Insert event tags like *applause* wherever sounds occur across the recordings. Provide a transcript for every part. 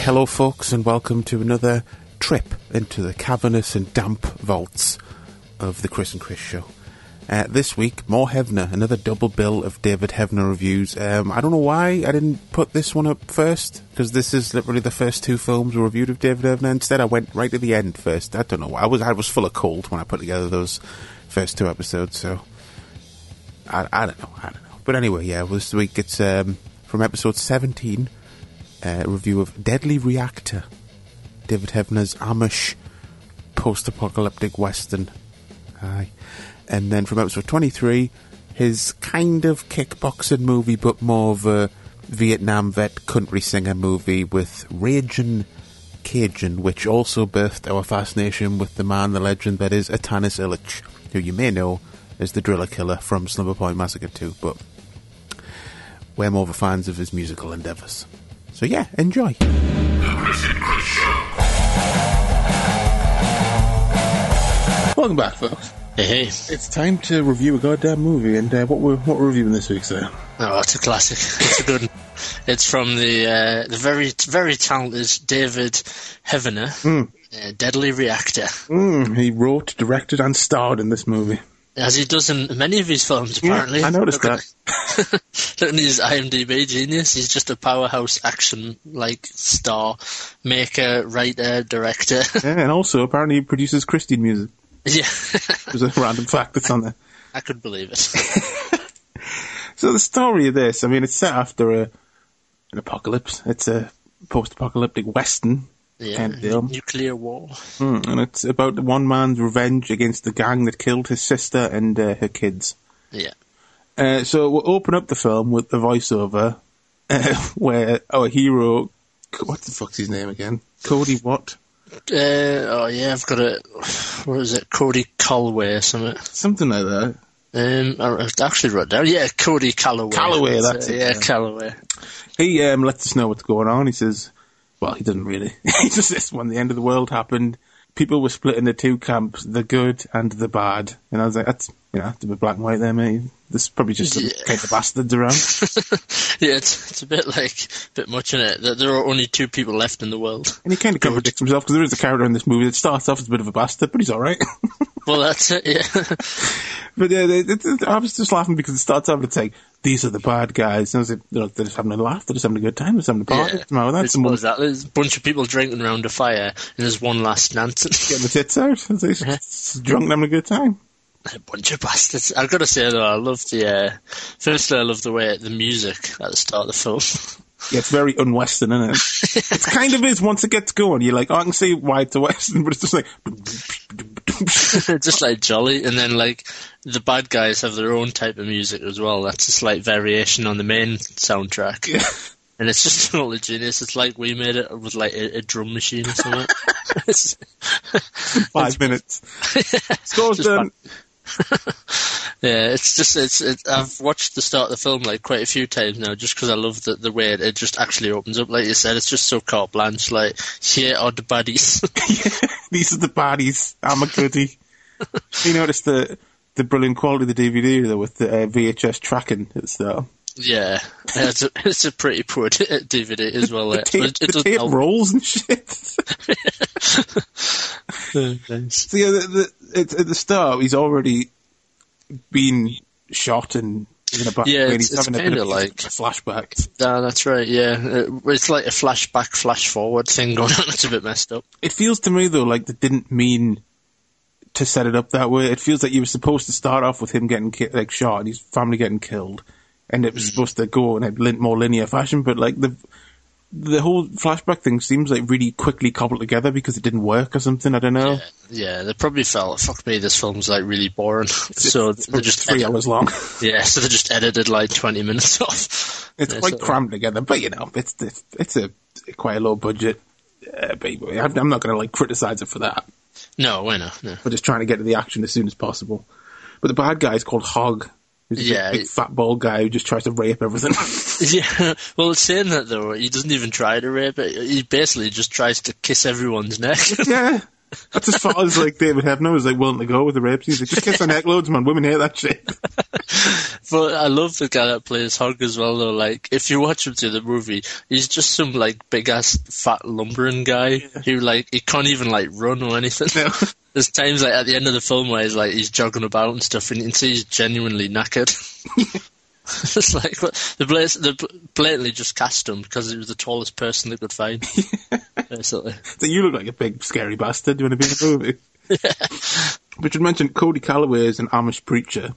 Hello, folks, and welcome to another trip into the cavernous and damp vaults of the Chris and Chris Show. Uh, this week, more Heavener, another double bill of David Heavener reviews. Um, I don't know why I didn't put this one up first, because this is literally the first two films we reviewed of David Heavener. Instead, I went right to the end first. I don't know. Why. I was I was full of cold when I put together those first two episodes, so I, I don't know. I don't know. But anyway, yeah, this week it's um, from episode 17, uh, review of Deadly Reactor, David Heavener's Amish post-apocalyptic western. Aye. And then from episode 23, his kind of kickboxing movie, but more of a Vietnam vet country singer movie with Ragin' Cajun, which also birthed our fascination with the man, the legend that is Atanas Ilitch, who you may know as the driller killer from Slumber Party Massacre 2, but we're more of a fans of his musical endeavours. So yeah, enjoy. The Chris and Chris Show. Welcome back, folks. Hey, hey. It's time to review a goddamn movie, and uh, what we're what we're reviewing this week, sir? Oh, it's a classic. *laughs* It's a good one. It's from the uh, the very very talented David Heavener, uh, Deadly Reactor, Mm, he wrote, directed, and starred in this movie. as he does in many of his films. Apparently, I noticed Look at- *laughs* Look at his IMDb genius. He's just a powerhouse action like star, maker, writer, director. *laughs* Yeah, and also apparently he produces Christian music. Yeah, *laughs* There's a random fact that's on there. *laughs* I couldn't believe it. *laughs* So the story of this, I mean, it's set after a an apocalypse. It's a post-apocalyptic western Yeah, kind of deal. nuclear war. Mm, and it's about one man's revenge against the gang that killed his sister and uh, her kids. Yeah, Uh, so we'll open up the film with a voiceover uh, where our hero, what the fuck's his name again? Cody what? Uh, oh yeah, I've got it. What is it? Cody Colway or something. Something like that. Um, I actually wrote down. Yeah, Cody Calloway. Calloway, that's uh, it, Yeah, yeah. Calloway. He um, lets us know what's going on. He says, well, he doesn't really. *laughs* he just says when the end of the world happened, people were split into two camps, the good and the bad. And I was like, that's, you know, a bit black and white there, mate. There's probably just some Yeah. kind of bastards around. *laughs* Yeah, it's, it's a bit like a bit much in it. That there are only two people left in the world. And he kind of contradicts himself because there is a character in this movie that starts off as a bit of a bastard, but he's alright. *laughs* Well, that's it. Yeah, *laughs* but yeah, it, it- I was just laughing because it starts off it's like, these are the bad guys. And I was like, you know, they're just having a laugh, they're just having a good time, they're just having a party. yeah. That's someone that? There's a bunch of people drinking around a fire, and there's one last Nansen. *laughs* getting the tits out. It's like, it's drunk and having a good time. a bunch of bastards. I've got to say though, I love the. Uh, firstly, I love the way the music at the start of the film. *laughs* Yeah, it's very unwestern, isn't it? *laughs* it kind of is once it gets going. You're like, oh, I can see why it's a western, but it's just like, *laughs* just like jolly, and then like the bad guys have their own type of music as well. That's a slight variation on the main soundtrack. And it's just *laughs* totally genius. It's like we made it with like a, a drum machine or something. Five minutes. Score's done. Yeah, it's just it's. It, I've watched the start of the film like quite a few times now, just because I love the the way it, it just actually opens up. Like you said, it's just so carte blanche. Like here are the baddies. *laughs* *laughs* These are the baddies. I'm a goodie. *laughs* you notice the the brilliant quality of the DVD though with the uh, VHS tracking at the start. yeah, it's a, it's a pretty poor DVD as well. The tape, but it the tape rolls and shit. So yeah, the, the, at, at the start, he's already been shot and in a back. Yeah, it's- he's it's having a bit kinda like- a flashback. Yeah, that's right. Yeah, it, it's like a flashback, flash forward thing going on. *laughs* It's a bit messed up. It feels to me though like they didn't mean to set it up that way. It feels like you were supposed to start off with him getting ki- like shot and his family getting killed, and it was mm. supposed to go in a more linear fashion. But like the the whole flashback thing seems like really quickly cobbled together because it didn't work or something. I don't know. Yeah, yeah, they probably felt, fuck me, this film's like really boring. *laughs* so It's they're just three edit- hours long. *laughs* Yeah, so they just edited like 20 minutes *laughs* off. It's Yeah, quite so- crammed together, but you know, it's it's, it's a quite a low budget. Uh, baby. I'm I'm not going to like criticize it for that. No, why not? No. We're just trying to get to the action as soon as possible. But the bad guy is called Hog. He's a big- Yeah, big, it- fat bald guy who just tries to rape everything. *laughs* Yeah, well, saying that though, he doesn't even try to rape it. He basically just tries to kiss everyone's neck. *laughs* yeah. That's as far as like David Heavener was like willing to go with the rape scenes. Like, just kiss their neck loads, man. Women hate that shit. *laughs* but I love the guy that plays Hog as well, though. Like, if you watch him through the movie, he's just some like big ass fat lumbering guy who like he can't even like run or anything. No. There's times like at the end of the film where he's like he's jogging about and stuff, and you can see he's genuinely knackered. *laughs* it's like the blat- they blatantly just cast him because he was the tallest person they could find. *laughs* Basically. So you look like a big scary bastard. Do you want to be in the movie? But you mentioned Cody Calloway is an Amish preacher.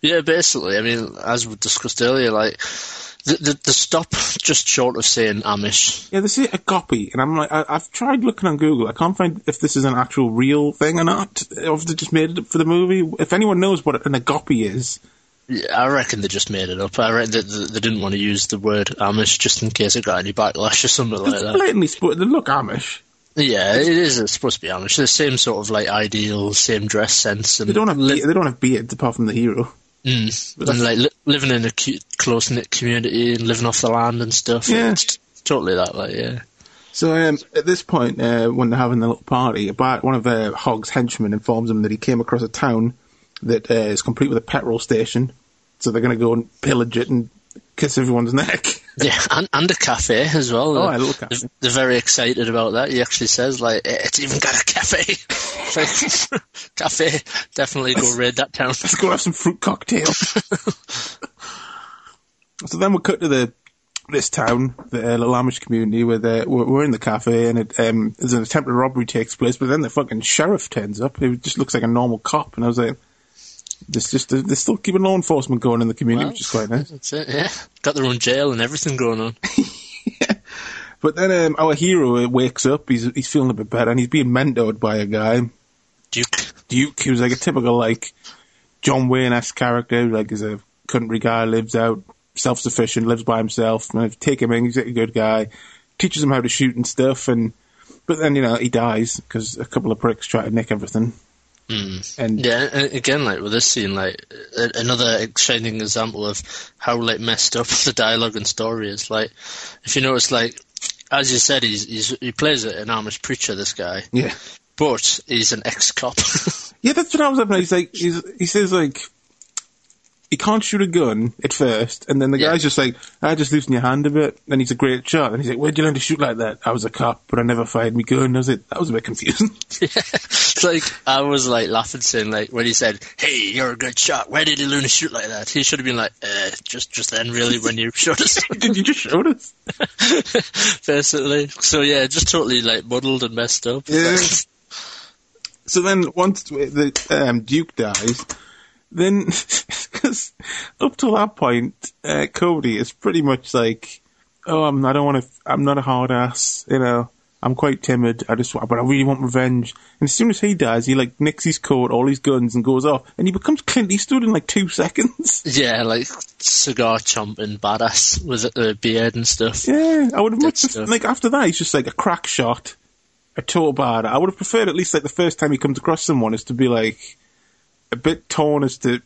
Yeah, basically. I mean, as we discussed earlier, like the the, the stop *laughs* just short of saying Amish. Yeah, they say a copy, and I'm like, I, I've tried looking on Google. I can't find if this is an actual real thing or not, or if they just made it up for the movie. If anyone knows what an agape is, Yeah, I reckon they just made it up. I reckon that they, they didn't want to use the word Amish just in case it got any backlash or something like that. blatantly sp- they look Amish. Yeah, it is it's supposed to be Amish. The same sort of like ideal, same dress sense, and They don't have li- they don't have beards apart from the hero. Mm, and like li- living in a close knit community and living off the land and stuff. Yeah. It's totally that. Like, yeah. So um, at this point, uh, when they're having the little party, about one of uh, Hog's henchmen informs him that he came across a town that uh, is complete with a petrol station. So they're going to go and pillage it and kiss everyone's *laughs* neck. *laughs* Yeah, and, and a cafe as well. Oh, They're- a little cafe. They're, very excited about that. He actually says, like, it's even got a cafe. *laughs* *laughs* Cafe, definitely go raid that town. Let's go have some fruit cocktail. so then we cut to the this town, the uh, little Amish community, where they're, we're, we're in the cafe and it, um, there's an attempted robbery takes place, but then the fucking sheriff turns up. He just looks like a normal cop, and I was like, "This just they're still keeping law enforcement going in the community, Well, which is quite nice." That's it, yeah. Got their own jail and everything going on. *laughs* But then um, our hero wakes up. He's he's feeling a bit better, and he's being mentored by a guy, Duke. Duke, who's like a typical like John Wayne esque character. Like he's a country guy, lives out, self sufficient, lives by himself. And I take him in. He's a good guy. Teaches him how to shoot and stuff. And but then you know he dies because a couple of pricks try to nick everything. Mm. And Yeah, and again, like with this scene, like another shining example of how like messed up *laughs* the dialogue and story is. Like, if you notice, like as you said, he's, he's he plays an Amish preacher. This guy, yeah, but he's an ex-cop. *laughs* yeah, that's what I was up. He's like he's, he says like. He can't shoot a gun at first, and then the Yeah. guy's just like, "I just loosen your hand a bit." Then he's a great shot, and he's like, "Where'd you learn to shoot like that?" I was a cop, but I never fired me gun. I was like, that was a bit confusing. *laughs* *laughs* it's like I was like laughing, saying like when he said, "Hey, you're a good shot. Where did you learn to shoot like that?" He should have been like, uh, "Just, just then, really, when you *laughs* showed us." Did you just show us? Basically, so yeah, just totally like muddled and messed up. Yeah. So then, once the um, Duke dies, then *laughs* because up to that point, uh, Cody is pretty much like, "Oh, I'm, I don't want to. I'm not a hard ass. You know, I'm quite timid. I just, but I really want revenge." And as soon as he dies, he like nicks his coat, all his guns, and goes off, and he becomes Clint Eastwood in like two *laughs* seconds. Yeah, like cigar chomping badass with a beard and stuff. Yeah, I would have much like after that. He's just like a crack shot, a total bad. I would have preferred at least like the first time he comes across someone is to be like a bit torn as to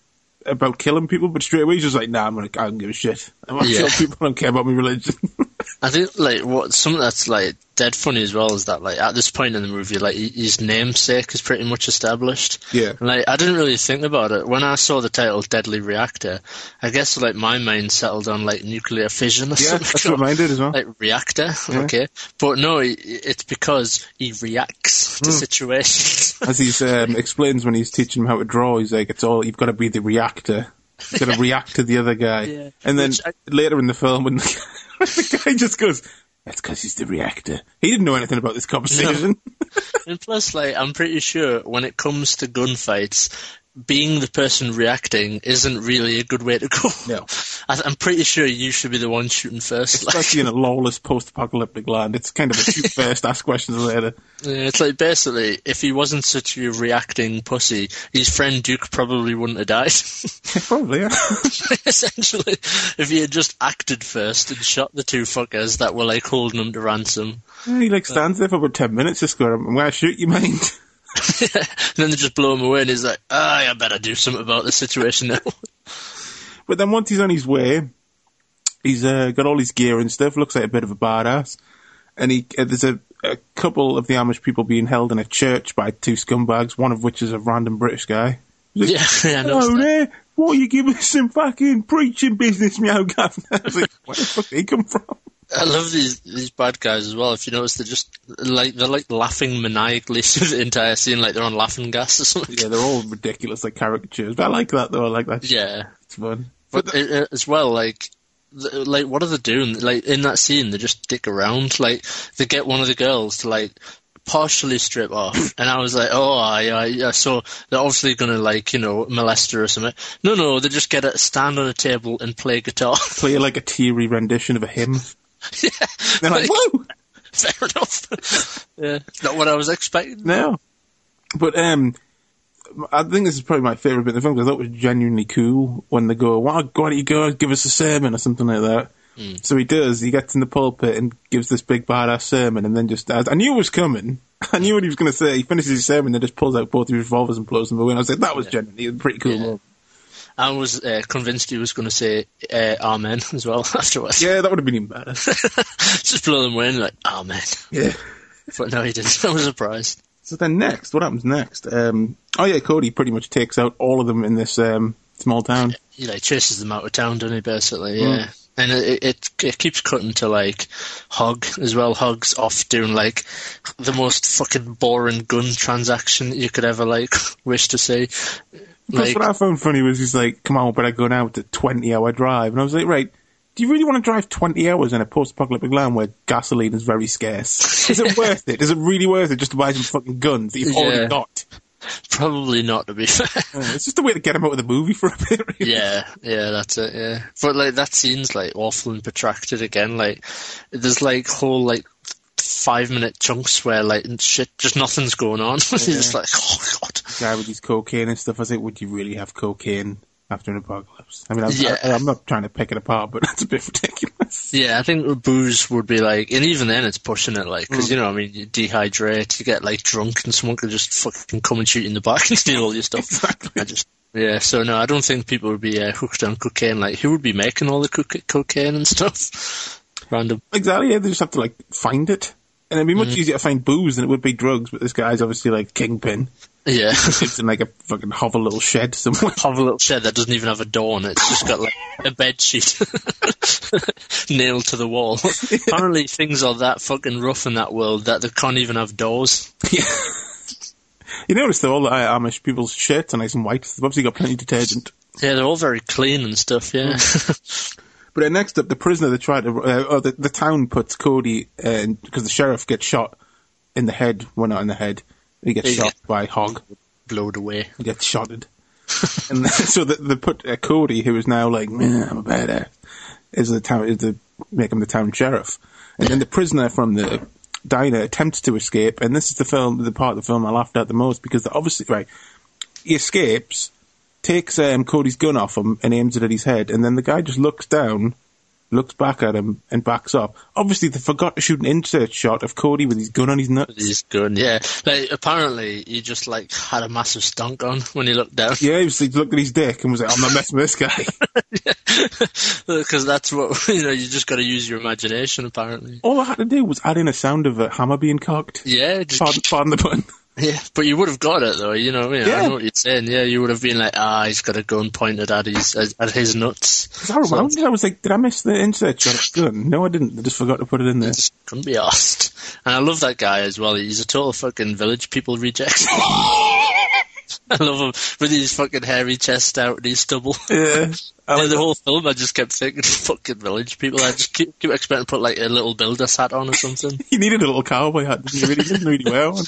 about killing people, but straight away he's just like, nah, I'm gonna, I don't give a shit. I'm gonna Yeah. kill people. I don't care about my religion. *laughs* I think like what something that's like dead funny as well is that like at this point in the movie, like his namesake is pretty much established. Yeah. And, like I didn't really think about it when I saw the title "Deadly Reactor." I guess like my mind settled on like nuclear fission or yeah, something. that's what mine did as well. like reactor, okay, but no, it's because he reacts to situations. *laughs* As he um, *laughs* explains when he's teaching him how to draw, he's like, it's all you've got to be the reactor. You've got to *laughs* react to the other guy. Yeah. And then I- later in the film, when the, when the guy just goes, That's because he's the reactor. He didn't know anything about this conversation. And plus, like, I'm pretty sure when it comes to gunfights, being the person reacting isn't really a good way to go. No. *laughs* I, I'm pretty sure you should be the one shooting first. Like, Especially in a lawless post-apocalyptic land. It's kind of a shoot *laughs* first, ask questions later. yeah, it's like basically, if he wasn't such a reacting pussy, his friend Duke probably wouldn't have died. *laughs* Probably, yeah. Essentially, if he had just acted first and shot the two fuckers that were like holding him to ransom, Yeah, he like stands there for about ten minutes just going, I'm gonna shoot you, mind. And *laughs* then they just blow him away, and he's like, "Ah, I better do something about the situation now." *laughs* But then once he's on his way, he's uh, got all his gear and stuff. Looks like a bit of a badass. And he uh, there's a, a couple of the Amish people being held in a church by two scumbags. One of which is a random British guy. Like, yeah, *laughs* yeah, I know. Hello there. What are you giving us some fucking preaching business, meow governor? I was like, where the fuck did he come from? I love these these bad guys as well. If you notice, they're just like they're like laughing maniacally *laughs* through the entire scene, like they're on laughing gas or something. Yeah, they're all ridiculous, like caricatures. But I like that though. I like that. Yeah, It's fun. but it, it- as well, like. Like, what are they doing? Like, in that scene, they just dick around. Like, they get one of the girls to, like, partially strip off. *laughs* And I was like, oh, I, I, yeah, so they're obviously gonna, like, you know, molest her or something. No, no, they just get to stand on a table and play guitar. Play like a teary rendition of a hymn. *laughs* *laughs* yeah. They're like, woo! *laughs* Fair enough. *laughs* yeah. Not what I was expecting. No. But um, I think this is probably my favourite bit of the film because I thought it was genuinely cool when they go, "Why, why don't you go give us a sermon or something like that?" So he does. He gets in the pulpit and gives this big badass sermon, and then just as I knew it was coming. I knew what he was going to say. He finishes his sermon, and just pulls out both his revolvers and blows them away. And I was like, that was genuinely a pretty cool Yeah. moment. I was uh, convinced he was going to say uh, Amen *laughs* as well *laughs* afterwards. Yeah, that would have been even better. *laughs* Just blow them away and like, Amen. yeah. But no, he didn't. I was surprised. So then next, what happens next? Um, oh yeah, Cody pretty much takes out all of them in this um, small town. He like chases them out of town, doesn't he? Basically, yeah. And it, it it keeps cutting to like Hog as well. Hog's off doing like the most fucking boring gun transaction you could ever like wish to see. That's Like, what I found funny was he's like, "Come on, but I go now to twenty hour drive," and I was like, "Right, do you really want to drive twenty hours in a post apocalyptic land where gasoline is very scarce? Is it *laughs* worth it? Is it really worth it just to buy some fucking guns that you've Yeah. already got? probably not to be *laughs* fair. Uh, It's just a way to get him out of the movie for a bit. Really. Yeah, yeah, that's it. Yeah, but like that scene's like awful and protracted again. Like there's like whole like five minute chunks where like shit, just nothing's going on. *laughs* You're just like, oh god. Guy with his cocaine and stuff. I was like, would you really have cocaine after an apocalypse? I mean, I'm, Yeah. I, I'm not trying to pick it apart, but *laughs* that's a bit ridiculous. Yeah, I think booze would be like, and even then it's pushing it, like, because you know, I mean, you dehydrate, you get like drunk, and someone could just fucking come and shoot you in the back and *laughs* steal all your stuff. Exactly. I just, yeah, so no, I don't think people would be uh, hooked on cocaine. Like, who would be making all the co- cocaine and stuff? Random. Exactly. Yeah, they just have to like find it. And it'd be Mm. much easier to find booze than it would be drugs, but this guy's obviously like kingpin. Yeah. Lives in like a fucking hovel little shed somewhere. *laughs* have a little shed that doesn't even have a door on it. It's just got like a bed sheet *laughs* nailed to the wall. *laughs* Apparently, things are that fucking rough in that world that they can't even have doors. Yeah. You notice though, all the Amish people's shirts are nice and white. They've obviously got plenty of detergent. Yeah, they're all very clean and stuff. Yeah, But then next up, the prisoner that tried to, uh, or the, the town puts Cody, because the sheriff gets shot in the head, well not in the head, he gets Yeah. shot by Hog. blowed away. He gets shotted. *laughs* and then, *laughs* so they, they put uh, Cody, who is now like, man, I'm a badass, is the town, is the, make him the town sheriff. And then the prisoner from the diner attempts to escape, and this is the film, the part of the film I laughed at the most, because obviously, right, he escapes, takes um, Cody's gun off him and aims it at his head, and then the guy just looks down, looks back at him, and backs up. Obviously, they forgot to shoot an insert shot of Cody with his gun on his nuts. His gun, Yeah, like apparently he just like had a massive stunk on when he looked down. Yeah, he, was, he looked at his dick and was like, I'm not messing with this guy. *laughs* Because *laughs* that's what *laughs* you know. You just got to use your imagination. Apparently. All I had to do was add in a sound of a hammer being cocked. Yeah, just, Pardon, pardon the pun. Yeah. But you would have got it though. You know. what I, mean? Yeah. I know what you're saying. Yeah, you would have been like, ah, he's got a gun pointed at his at, at his nuts. I remembered, I was like, did I miss the insert shot *laughs* gun? No, I didn't. I just forgot to put it in there. Couldn't be asked. And I love that guy as well. He's a total fucking village people reject. *laughs* I love him with his fucking hairy chest out and his stubble. Yeah. *laughs* I like the whole film, I just kept thinking, *laughs* fucking village people. I just keep, keep expecting to put like a little builder's hat on or something. *laughs* he needed a little cowboy hat, didn't he? Really didn't really wear one.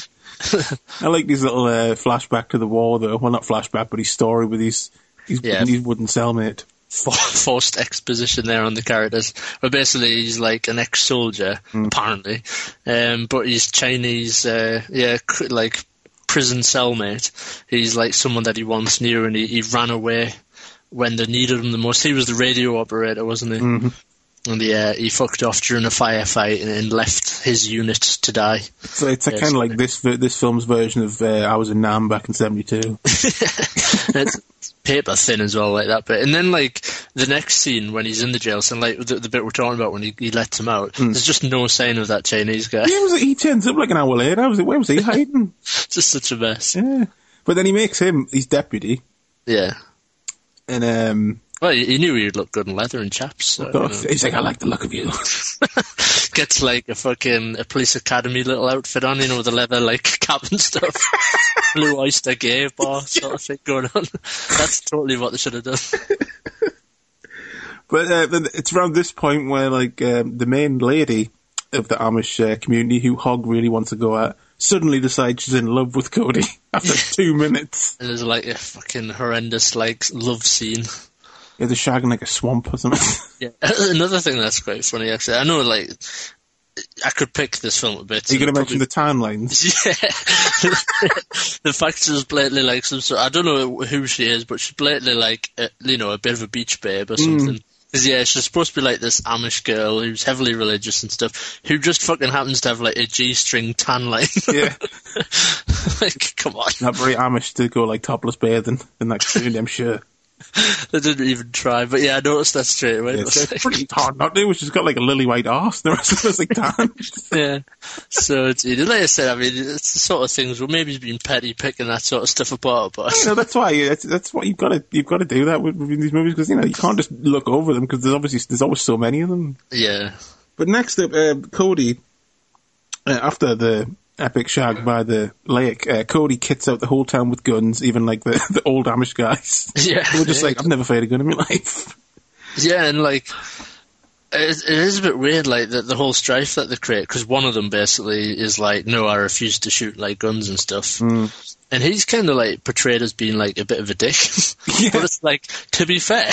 I like his little uh, flashback to the war, though. Well, not flashback, but his story with his his, Yeah. his wooden cellmate. For- Forced exposition there on the characters. But basically, he's like an ex-soldier, apparently. Um, but he's Chinese, uh, yeah, like prison cellmate. He's like someone that he once knew, and he, he ran away when they needed him the most. He was the radio operator, wasn't he? And yeah, he fucked off during a firefight and, and left his unit to die. So it's kind of like this this film's version of uh, I was in Nam back in '72. *laughs* paper thin as well, like that bit. And then, like, the next scene when he's in the jail, so like the, the bit we're talking about when he, he lets him out, there's just no sign of that Chinese guy. Yeah, was he turns up like an hour later. Was where was he hiding? *laughs* Just such a mess. yeah, but then he makes him his deputy, Yeah. and um, Well, he, he knew he'd look good in leather and chaps. So, you know. he's like, I like the look of you. *laughs* Gets like a fucking a police academy little outfit on, you know, with the leather like *laughs* cap and stuff. *laughs* Blue oyster gay bar *laughs* sort of thing going on. That's totally what they should have done. But uh, it's around this point where like um, the main lady of the Amish uh, community, who Hog really wants to go at, suddenly decides she's in love with Cody after two minutes. And there's like a fucking horrendous like love scene. Yeah, they're shagging like a swamp or something. *laughs* Yeah. *laughs* Another thing that's quite funny, actually. I know, like, I could pick this film a bit. Are you going to mention the tan lines? *laughs* Yeah. the fact she's blatantly like some sort. I don't know who she is, but she's blatantly like, a, you know, a bit of a beach babe or hmm. something. 'Cause, yeah, she's supposed to be like this Amish girl who's heavily religious and stuff, who just fucking happens to have like a G-string tan line. Yeah, like, come on. not very Amish to go like topless bathing in that community, I'm sure. They didn't even try. But yeah, I noticed that straight away. Yeah, It was it's like- pretty hard not to. She's got like a lily white arse. The rest of us like tan. *laughs* yeah. So it's, you like I said, I mean, it's the sort of things where maybe he's been petty picking that sort of stuff apart, but you know, that's why that's, that's what you've got to you've got to do that with, with these movies because you know you can't just look over them because there's obviously there's always so many of them. yeah, But next up, uh, Cody, uh, after the epic shag by the lake, uh, Cody kits out the whole town with guns, even like the, *laughs* the old Amish guys. Yeah. *laughs* We're just like, I've never fired a gun in my life. yeah, and like. It, it is a bit weird, like the, the whole strife that they create, because one of them basically is like, "No, I refuse to shoot like guns and stuff," and he's kind of like portrayed as being like a bit of a dick. *laughs* Yeah. but it's like, to be fair,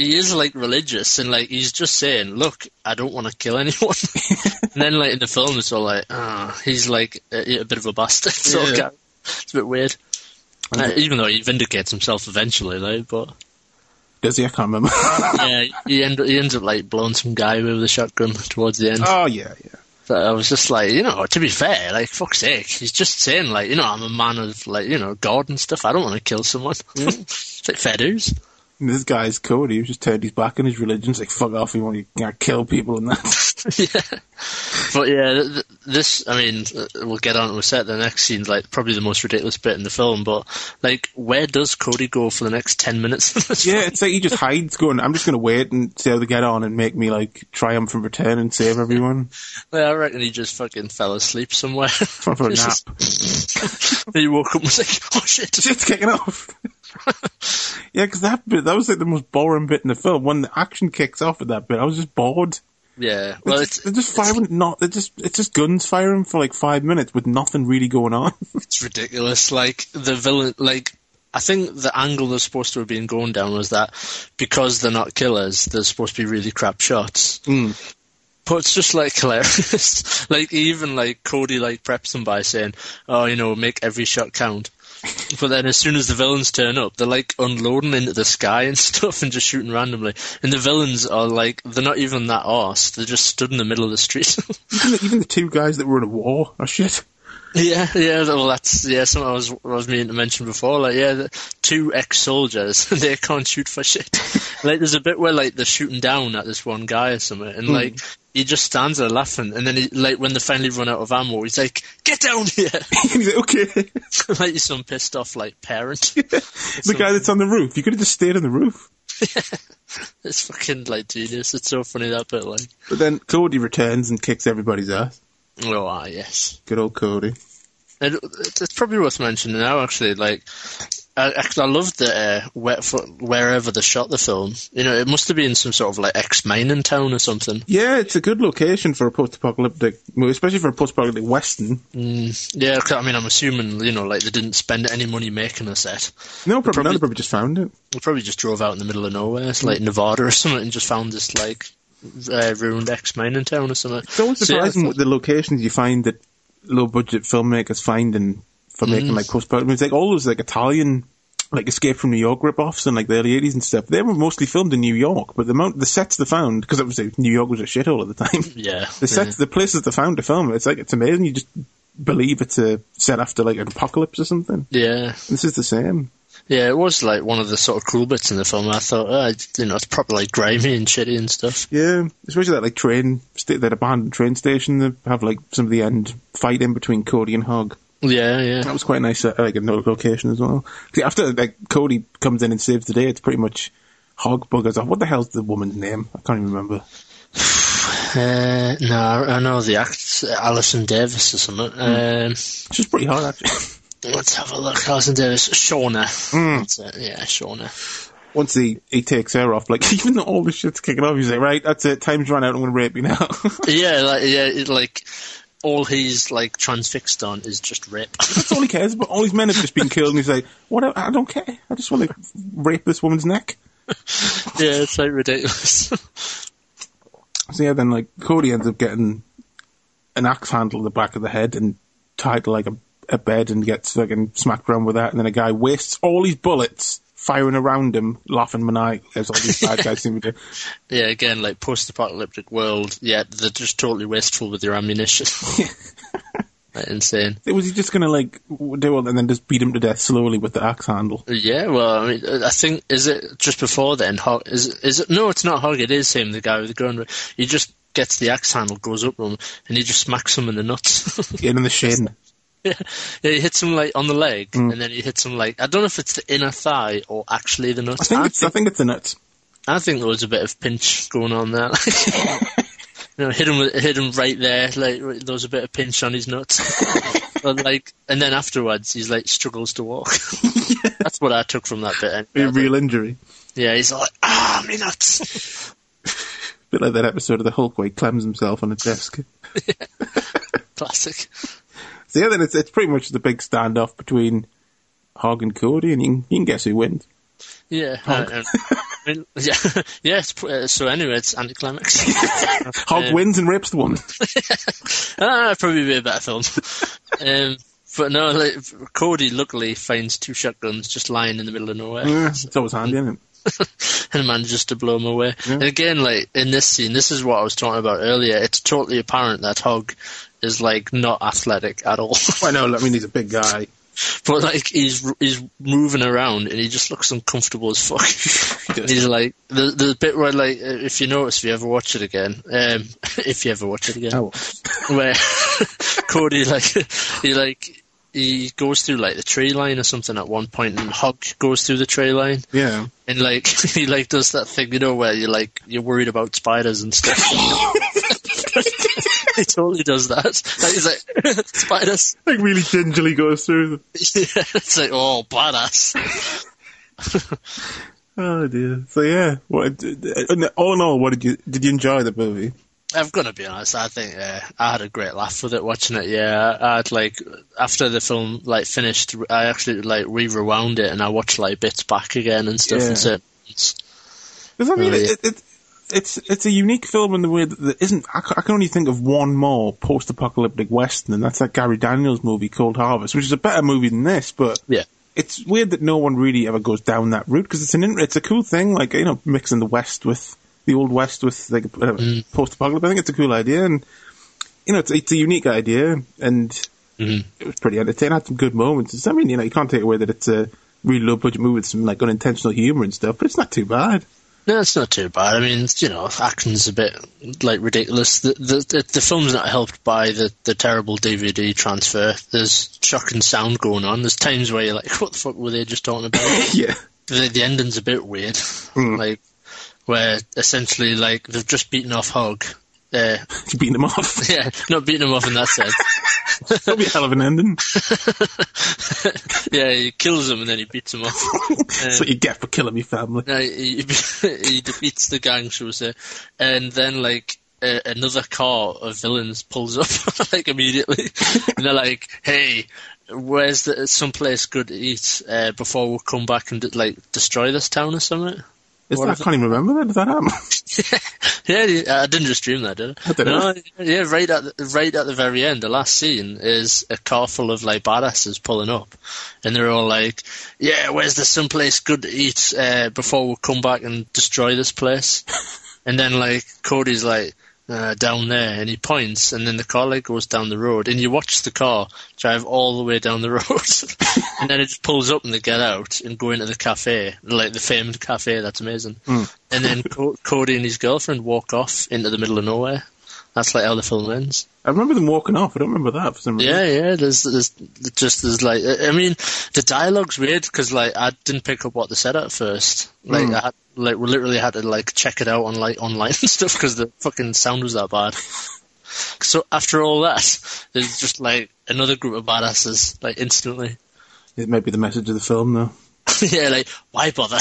he is like religious, and like he's just saying, "Look, I don't want to kill anyone." *laughs* and then like in the film, it's all like, ah, he's like a, a bit of a bastard. *laughs* Sort of Yeah. guy. It's a bit weird. Uh, even though he vindicates himself eventually, like, but Does he? I can't remember. *laughs* yeah, he end, he ends up like blowing some guy with a shotgun towards the end. oh yeah, yeah. So I was just like, you know, to be fair, like fuck's sake, he's just saying like, you know, I'm a man of like, you know, God and stuff. I don't want to kill someone. it's like fair dues. And this guy's Cody, who just turned his back on his religion. He's like, fuck off, you want to you know, kill people and that. *laughs* *laughs* yeah. But yeah, th- th- this, I mean, uh, we'll get on a set. The next scene's like probably the most ridiculous bit in the film. But like, where does Cody go for the next ten minutes? of this yeah, it's like he just hides going, I'm just going to wait and see how they get on and make me like triumph and return and save everyone *laughs* yeah, I reckon he just fucking fell asleep somewhere. for, for a nap. just- he woke up and was like, oh shit. Shit's kicking off. *laughs* yeah, because that bit, that was like the most boring bit in the film. When the action kicks off at that bit, I was just bored. Yeah. Well, They're it's, just, they're just firing, not, they're just, it's just guns firing for like five minutes with nothing really going on. *laughs* It's ridiculous. Like the villain, like I think the angle they're supposed to have been going down was that because they're not killers, they're supposed to be really crap shots. Hmm. But it's just like *laughs* hilarious. like even like Cody like preps them by saying, "Oh, you know, make every shot count." But then as soon as the villains turn up, they're like unloading into the sky and *laughs* stuff and just shooting randomly. And the villains are like, they're not even that arsed. They're just stood in the middle of the street. *laughs* even, the, even the two guys that were in a war are shit. Yeah, yeah, well, that's yeah. Something I was I was meaning to mention before. Like, yeah, the two ex-soldiers, *laughs* they can't shoot for shit. like, there's a bit where like they're shooting down at this one guy or something, and hmm. like he just stands there laughing, and then he, like when they finally run out of ammo, he's like, "Get down here!" and *laughs* he's like, okay. *laughs* like he's some pissed off like parent. *laughs* the guy that's on the roof. You could have just stayed on the roof. it's fucking like genius. It's so funny that bit. Like, But then Cody returns and kicks everybody's ass. oh ah, yes. Good old Cody. it, it's probably worth mentioning now. Actually, like I, actually, I love the uh, where, wherever they shot the film. You know, it must have been some sort of like ex mining town or something. Yeah, it's a good location for a post-apocalyptic movie, especially for a post-apocalyptic western. Yeah, 'cause, I mean, I'm assuming you know, like they didn't spend any money making a set. No, probably, Probably- probably just found it. They probably just drove out in the middle of nowhere, it's like Nevada or something, and just found this like uh, ruined ex mining town or something. It's always So, yeah, surprising what the locations you find that low-budget filmmakers find in, for making like mm. post-apocalyptic. It's like all those like Italian, like Escape from New York rip-offs in like the early '80s and stuff. They were mostly filmed in New York, but the amount, the sets they found, because obviously New York was a shithole at the time. *laughs* yeah, The sets, the places they found to film it, it's like it's amazing. You just believe it's a set after like an apocalypse or something. yeah. This is the same. Yeah, it was like one of the sort of cool bits in the film. I thought, oh, you know, it's probably like grimy and shitty and stuff. Yeah, especially that like train, that abandoned train station. They have like some of the end fight in between Cody and Hog. Yeah, yeah. That was quite nice, uh, like a location as well. After like Cody comes in and saves the day, it's pretty much Hog buggers off. What the hell's the woman's name? I can't even remember. *sighs* Uh, no, I I know the act, Alison Davis or something. Um, She's pretty hard actually. *laughs* let's have a look. Alison Davis, Shauna. That's it. Yeah, Shauna. Once he, he takes her off, like *laughs* even though all the shit's kicking off, he's like, right, that's it, time's run out, I'm going to rape you now. *laughs* Yeah, like yeah, it, like all he's like transfixed on is just rape. that's all he cares about. All his men have just been killed, and he's like, what? I don't care. I just want to rape this woman's neck. *laughs* yeah, it's like ridiculous. *laughs* So yeah, then like Cody ends up getting an axe handle in the back of the head and tied to like a, a bed and gets fucking smacked around with that, and then a guy wastes all his bullets firing around him, laughing maniacally as all these bad guys seem to do. *laughs* yeah, again, like post-apocalyptic world. Yeah, they're just totally wasteful with their ammunition. *laughs* *laughs* insane. Was he just gonna like do it and then just beat him to death slowly with the axe handle? Yeah, well, I mean, I think is it just before then? Hog is is it? No, it's not Hog. It is him, the guy with the gun. He just gets the axe handle, goes up to him, and he just smacks him in the nuts. In the shin. *laughs* yeah, yeah, he hits him like on the leg, and then he hits him like I don't know if it's the inner thigh or actually the I nuts. think it's I think it's the nuts. I think there was a bit of pinch going on there. *laughs* *laughs* you know, hit him, hit him right there. Like there was a bit of pinch on his nuts. but like, and then afterwards, he's like struggles to walk. That's what I took from that bit. A anyway. real injury. Yeah, he's like, ah, me nuts. bit like that episode of the Hulk where he clems himself on a desk. Classic. So yeah, then it's it's pretty much the big standoff between Hog and Cody, and you can, you can guess who wins. Yeah. uh, mean, *laughs* yeah. yeah. Uh, so anyway, it's anticlimax. *laughs* Hog Um, wins and rips the woman. *laughs* ah, probably be a better film. um, but no, like, Cody luckily finds two shotguns just lying in the middle of nowhere. Yeah, it's always handy, isn't it? and manages to blow him away. And again, like in this scene, this is what I was talking about earlier. It's totally apparent that Hog is like not athletic at all, *laughs* I know. I mean, he's a big guy. but like he's he's moving around and he just looks uncomfortable as fuck. *laughs* he's like the the bit where like if you notice, if you ever watch it again, um, *laughs* if you ever watch it again, Oh, where Cody like he like he goes through like the tree line or something at one point, and Hog goes through the tree line. yeah. And like he like does that thing, you know, where you're like you're worried about spiders and stuff. *laughs* he totally does that. Like, he's like *laughs* spiders. *laughs* Like really gingerly goes through. The, Yeah, it's like oh badass. oh dear. So yeah, what? All in all, what did you did you enjoy the movie? I'm gonna be honest. I think uh, I had a great laugh with it watching it. Yeah, I had like after the film like finished, I actually like re-rewound it and I watched like bits back again and stuff. Yeah. And certain bits. Because I mean, yeah. it, it, it's it's a unique film in the way that there isn't. I, can only think of one more post-apocalyptic western, and that's that Gary Daniels movie, Cold Harvest, which is a better movie than this. But Yeah. it's weird that no one really ever goes down that route because it's an in- it's a cool thing, like you know, mixing the West with the old West with like uh, Mm. post-apocalyptic. I think it's a cool idea, and you know, it's it's a unique idea, and Mhm. it was pretty entertaining. Had some good moments. It's- I mean, you know, you can't take away that it's a really low-budget movie with some like unintentional humor and stuff, but it's not too bad. No, it's not too bad. I mean, you know, action's a bit like ridiculous. The the the, the film's not helped by the, the terrible DVD transfer. There's shocking sound going on. There's times where you're like, *laughs* "What the fuck were they just talking about?" *laughs* Yeah. the, the ending's a bit weird. Hmm. Like where essentially like they've just beaten off Hog, Uh, *laughs* beating him off. *laughs* yeah, not beating him off in that sense. *laughs* That'll be a hell of an ending. yeah, he kills him and then he beats him off. That's what you get for killing me family. No, he, he defeats the gang, shall we say, and then like uh, another car of villains pulls up like immediately, and they're like, "Hey, where's the someplace good to eat uh, before we come back and like destroy this town or something?" Is What that, I can't even remember that. Did that happen? *laughs* yeah, yeah, I didn't just dream that, did I? I. No, yeah, right at the, right at the very end, the last scene is a car full of like badasses pulling up, and they're all like, "Yeah, where's the someplace good to eat uh, before we come back and destroy this place?" *laughs* and then like Cody's like. Uh, down there, and he points, and then the car like goes down the road, and you watch the car drive all the way down the *laughs* road, and then it just pulls up, and they get out and go into the cafe, like the famed cafe. That's amazing. And then Co- Cody and his girlfriend walk off into the middle of nowhere. That's like how the film ends. I remember them walking off. I don't remember that for some reason. Yeah, yeah. There's, there's just there's like, I mean, the dialogue's weird because like I didn't pick up what they said at first. Like hmm. I had, like we literally had to like check it out on like online *laughs* and stuff because the fucking sound was that bad. *laughs* So after all that, there's just like another group of badasses like instantly. It might be the message of the film, though. *laughs* yeah, like why bother?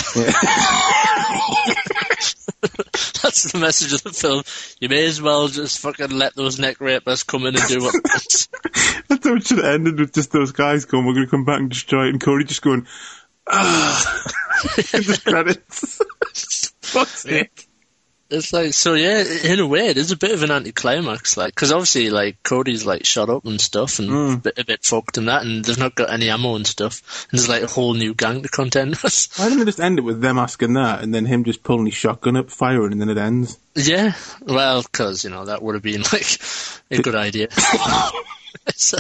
*laughs* That's the message of the film. You may as well just fucking let those neck rapers come in and do what. That's how it should have ended with just those guys going, we're going to come back and destroy it, and Cody just going, ah. In the credits. *laughs* Fuck's sake. It's like so, yeah. In a way, it is a bit of an anticlimax, like because obviously, like Cody's like shot up and stuff, and Mm. a, bit, a bit fucked and that, and they've not got any ammo and stuff, and there's like a whole new gang to contend with. *laughs* Why didn't they just end it with them asking that, and then him just pulling his shotgun up, firing, and then it ends? yeah, well, because you know that would have been *laughs* like a good idea. *laughs* So,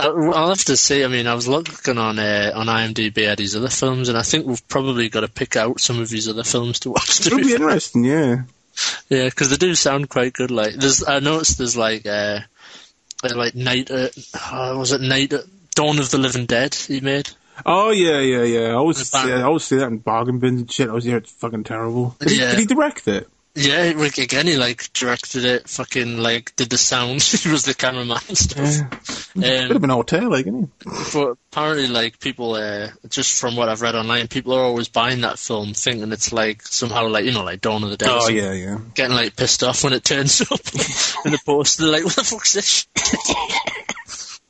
I- I'll have to say. I mean, I was looking on uh, on IMDb at his other films, and I think we've probably got to pick out some of his other films to watch. To It would be interesting, yeah. Yeah, because they do sound quite good. Like, there's, I noticed there's like, uh, uh, like night, uh, uh, was it night, uh, Dawn of the Living Dead he made? Oh, yeah, yeah, yeah. I always, yeah, I always see that in bargain bins and shit. I was here, it's fucking terrible. Did, he, did he direct it? Yeah, like, again, he like directed it, fucking like did the sound. *laughs* he was the cameraman and stuff. Bit of Um, an old tale, like, isn't he? but apparently, like people, uh, just from what I've read online, people are always buying that film, thinking it's like somehow like you know, like Dawn of the Dead. Oh, yeah, yeah. Getting like pissed off when it turns *laughs* up in the poster. They're like, "What the fuck's this?" *laughs*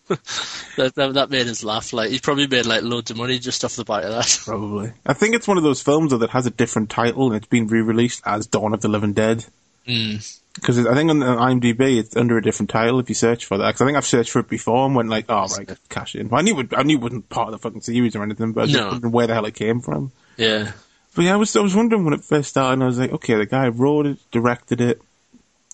that, that that made us laugh. Like he probably made like loads of money just off the back of that. *laughs* Probably. I think it's one of those films though, that has a different title and it's been re-released as Dawn of the Living Dead. Mm. Because I think on IMDb it's under a different title if you search for that. Because I think I've searched for it before and went like, oh right, cash in. Well, I knew it, I knew it wasn't part of the fucking series or anything, but I was just No. wondering where the hell it came from. Yeah. But yeah, I was I was wondering when it first started, and I was like, okay, the guy wrote it, directed it,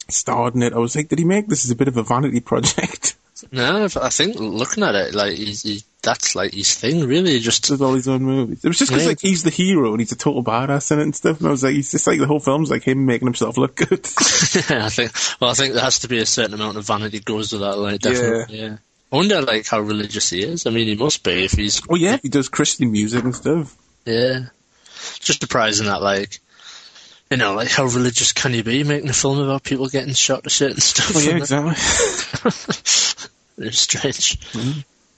starred in it. I was like, did he make this as a bit of a vanity *laughs* project? No, I think looking at it, like he's, he, that's like his thing. Really, just with all his own movies. It was just because Yeah. like he's the hero and he's a total badass in it and stuff. And I was like, he's just like the whole film's like him making himself look good. *laughs* I think. Well, I think there has to be a certain amount of vanity goes with that. Like definitely. Yeah. I wonder like how religious he is. I mean, he must be if he's. oh yeah, he does Christian music and stuff. Yeah. Just surprising that like. You know, like how religious can you be making a film about people getting shot to shit and stuff? Oh yeah, exactly. *laughs* *laughs* It's *laughs* strange.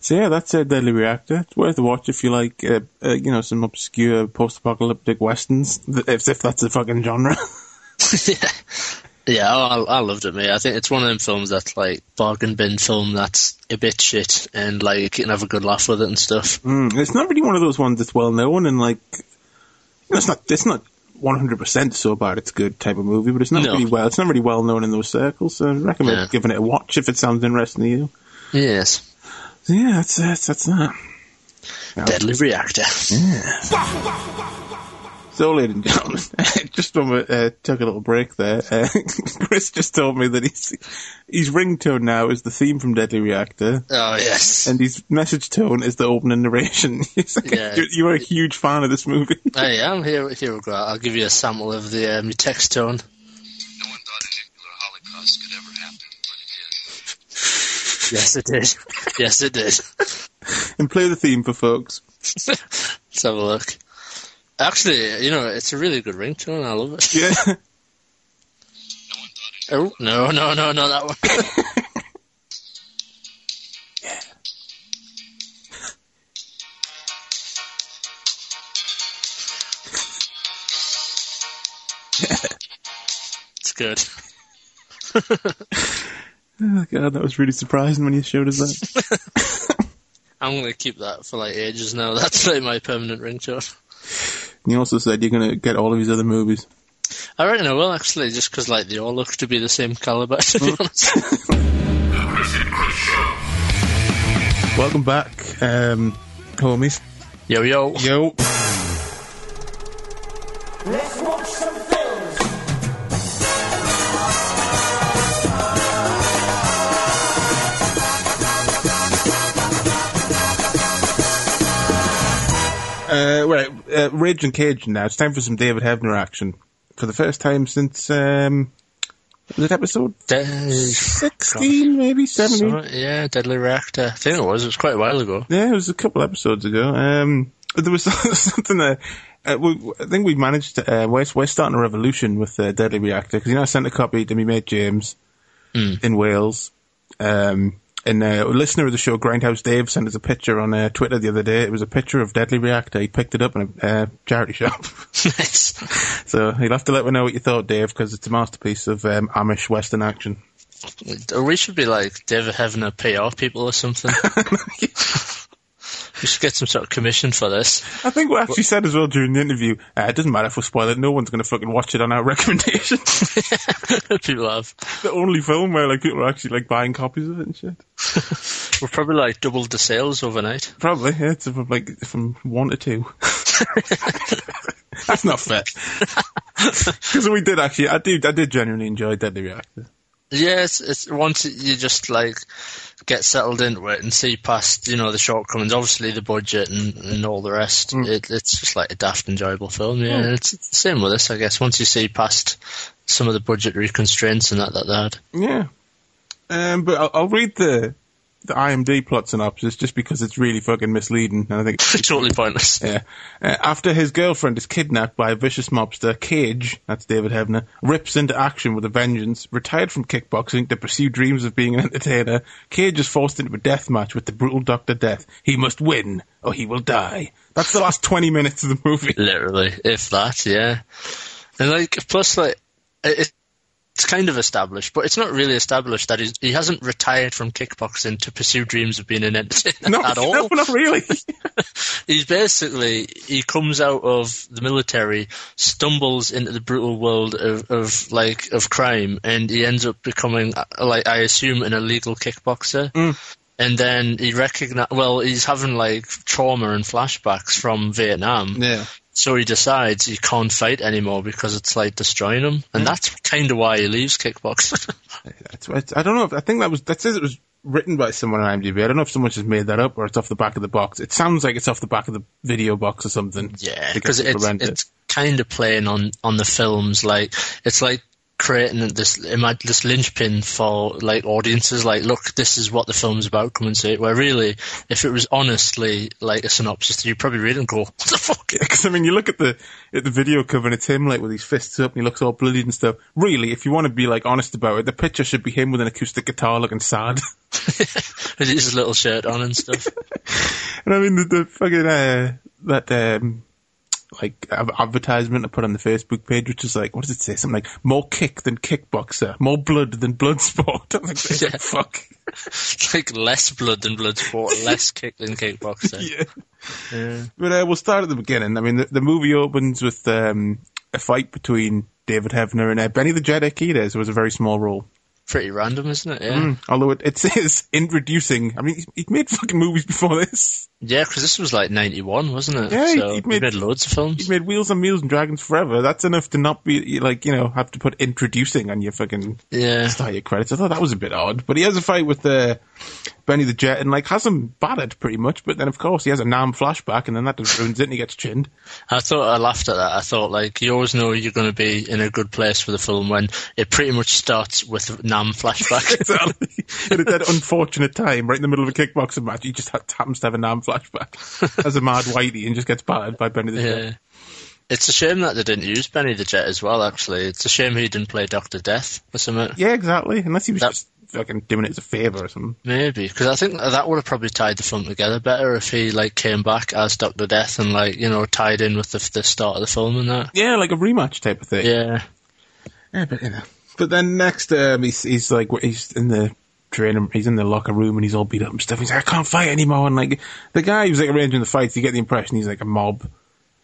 so yeah, that's a Deadly Reactor. It's worth a watch if you like, uh, uh, you know, some obscure post-apocalyptic westerns. If, if that's a fucking genre. *laughs* *laughs* yeah, yeah, I, I loved it, mate. I think it's one of them films that's like bargain bin film that's a bit shit and like you can have a good laugh with it and stuff. Mm, it's not really one of those ones that's well known and like, you know, it's not. It's not. 100% so bad it's good type of movie, but it's not No. really well. It's not really well known in those circles. So I recommend Yeah. giving it a watch if it sounds interesting to you. Yes, yeah, that's that's, that's that. Deadly Reactor. Yeah. So, ladies and gentlemen, just when we uh, took a little break there, uh, *laughs* Chris just told me that he's, his ringtone now is the theme from Deadly Reactor, Oh yes, and his message tone is the opening narration. *laughs* Like, Yeah. you're, you're a huge fan of this movie. I am here. Here we go. I'll give you a sample of the um, text tone. *laughs* Yes, it did. *laughs* yes, it did. *laughs* and play the theme for folks. Let's have a look. Actually, you know, it's a really good ringtone. I love it. Yeah. No one thought a Oh no, no, no, no, that one. Yeah. It's good. Oh god, that was really surprising when you showed us that. *laughs* *laughs* I'm gonna keep that for like ages now. *laughs* That's like my permanent ringtone. And you also said you're gonna get all of his other movies. I reckon I will actually, just because like they all look to be the same caliber. To be honest. Welcome back, um, homies. Yo yo. Yo. Uh, right, uh, Ragin' Cajun now. It's time for some David Heavener action. For the first time since, um, was it episode De- 16, maybe? 17? So, yeah, Deadly Reactor. I think it was. It was quite a while ago. Yeah, it was a couple episodes ago. Um, there was *laughs* something there. uh, we, I think we managed to. Uh, we're, we're starting a revolution with uh, Deadly Reactor because you know I sent a copy to my mate James in Wales. Um, and uh, a listener of the show, Grindhouse Dave, sent us a picture on uh, Twitter the other day. It was a picture of Deadly Reactor. He picked it up in a uh, charity shop. *laughs* nice. *laughs* so you'll have to let me know what you thought, Dave, because it's a masterpiece of um, Amish Western action. Or We should be like Dave David Heavener PR people or something. *laughs* we should get some sort of commission for this. I think we actually said as well during the interview, uh, it doesn't matter if we spoil it, no one's going to fucking watch it on our recommendation. people have. the only film where like people are actually like buying copies of it and shit. *laughs* We've probably like doubled the sales overnight. Probably, yeah, it's from like from one to two. That's not fair. *laughs* Because we did actually, I did, I did genuinely enjoy Deadly Reactor. Yeah, it's, it's once you just like get settled into it and see past you know the shortcomings, obviously the budget and, and all the rest. It, it's just like a daft enjoyable film. Yeah, and it's the same with this, I guess. Once you see past some of the budgetary constraints and that that that. Yeah. Um, but I'll, I'll read the the IMDb plot synopsis just because it's really fucking misleading, and I think *laughs* it's totally pointless. Yeah. Uh, after his girlfriend is kidnapped by a vicious mobster, Cage, that's David Heavener, rips into action with a vengeance. Retired from kickboxing to pursue dreams of being an entertainer, Cage is forced into a death match with the brutal Dr. Death. He must win, or he will die. That's the last 20 minutes of the movie. Literally, if that, yeah. And like, plus, like, it, it's kind of established, but it's not really established that he's, he hasn't retired from kickboxing to pursue dreams of being an entertainer *laughs* No, at all. no, not really. *laughs* *laughs* He's basically he comes out of the military, stumbles into the brutal world of, of like of crime, and he ends up becoming like I assume an illegal kickboxer. Mm. And then he recognize well, he's having like trauma and flashbacks from Vietnam. yeah. So he decides he can't fight anymore because it's like destroying him, and hmm. that's kind of why he leaves kickboxing. *laughs* That's right. I don't know if, I think that was, that says it was written by someone on IMDb. I don't know if someone just made that up or it's off the back of the box. It sounds like it's off the back of the video box or something. Yeah, because it's, to rent it. it's kind of playing on, on the films. Like it's like creating this this linchpin for like audiences. Like, look, this is what the film's about. Come and see it. Where really, if it was honestly like a synopsis, you'd probably read it and go, *laughs* "What the fuck?" Because I mean, you look at the at the video cover and it's him like with his fists up and he looks all bloody and stuff. Really, if you want to be like honest about it, the picture should be him with an acoustic guitar looking sad. *laughs* *laughs* With his little shirt on and stuff. and I mean, the, the fucking uh, that um, like advertisement I put on the Facebook page, which is like, what does it say? Something like more kick than kickboxer, more blood than blood sport. *laughs* I'm like, Yeah. *laughs* fuck. It's *laughs* like less blood than blood sport, less kick than kickboxer. Yeah. But uh, we'll start at the beginning. I mean, the, the movie opens with um, a fight between David Heavener and uh, Benny the Jet Urquidez, who was a very small role. Pretty random, isn't it? Yeah. Mm. Although it, it says introducing. I mean, he's made fucking movies before this. Yeah, because this was like 91, wasn't it? Yeah, he- so he he made- made, loads of films. He's made Wheels and Meals and Dragons Forever. That's enough to not be like you know have to put introducing on your fucking Yeah. start your credits. I thought that was a bit odd. But he has a fight with uh, Benny the Jet and like has him battered pretty much. But then of course he has a Nam flashback and then that just ruins it and he gets chinned. I thought I laughed at that. I thought like you always know you're going to be in a good place for the film when it pretty much starts with Nam flashback. *laughs* Exactly. At that unfortunate time, right in the middle of a kickboxing match, he just ha- happens to have a Nam flashback *laughs* as a mad whitey and just gets battered by Benny the Jet. yeah. It's a shame that they didn't use Benny the Jet as well. Actually, it's a shame he didn't play Doctor Death or something. Yeah, exactly. Unless he was That- just fucking doing it as a favour or something. Maybe because I think that would have probably tied the film together better if he like came back as Doctor Death and like you know tied in with the, the start of the film and that. Yeah, like a rematch type of thing. Yeah, Yeah, but you know. But then next, um, he's he's like he's in the training, he's in the locker room and he's all beat up and stuff. He's like, I can't fight anymore. And like the guy who's like arranging the fights, you get the impression he's like a mob,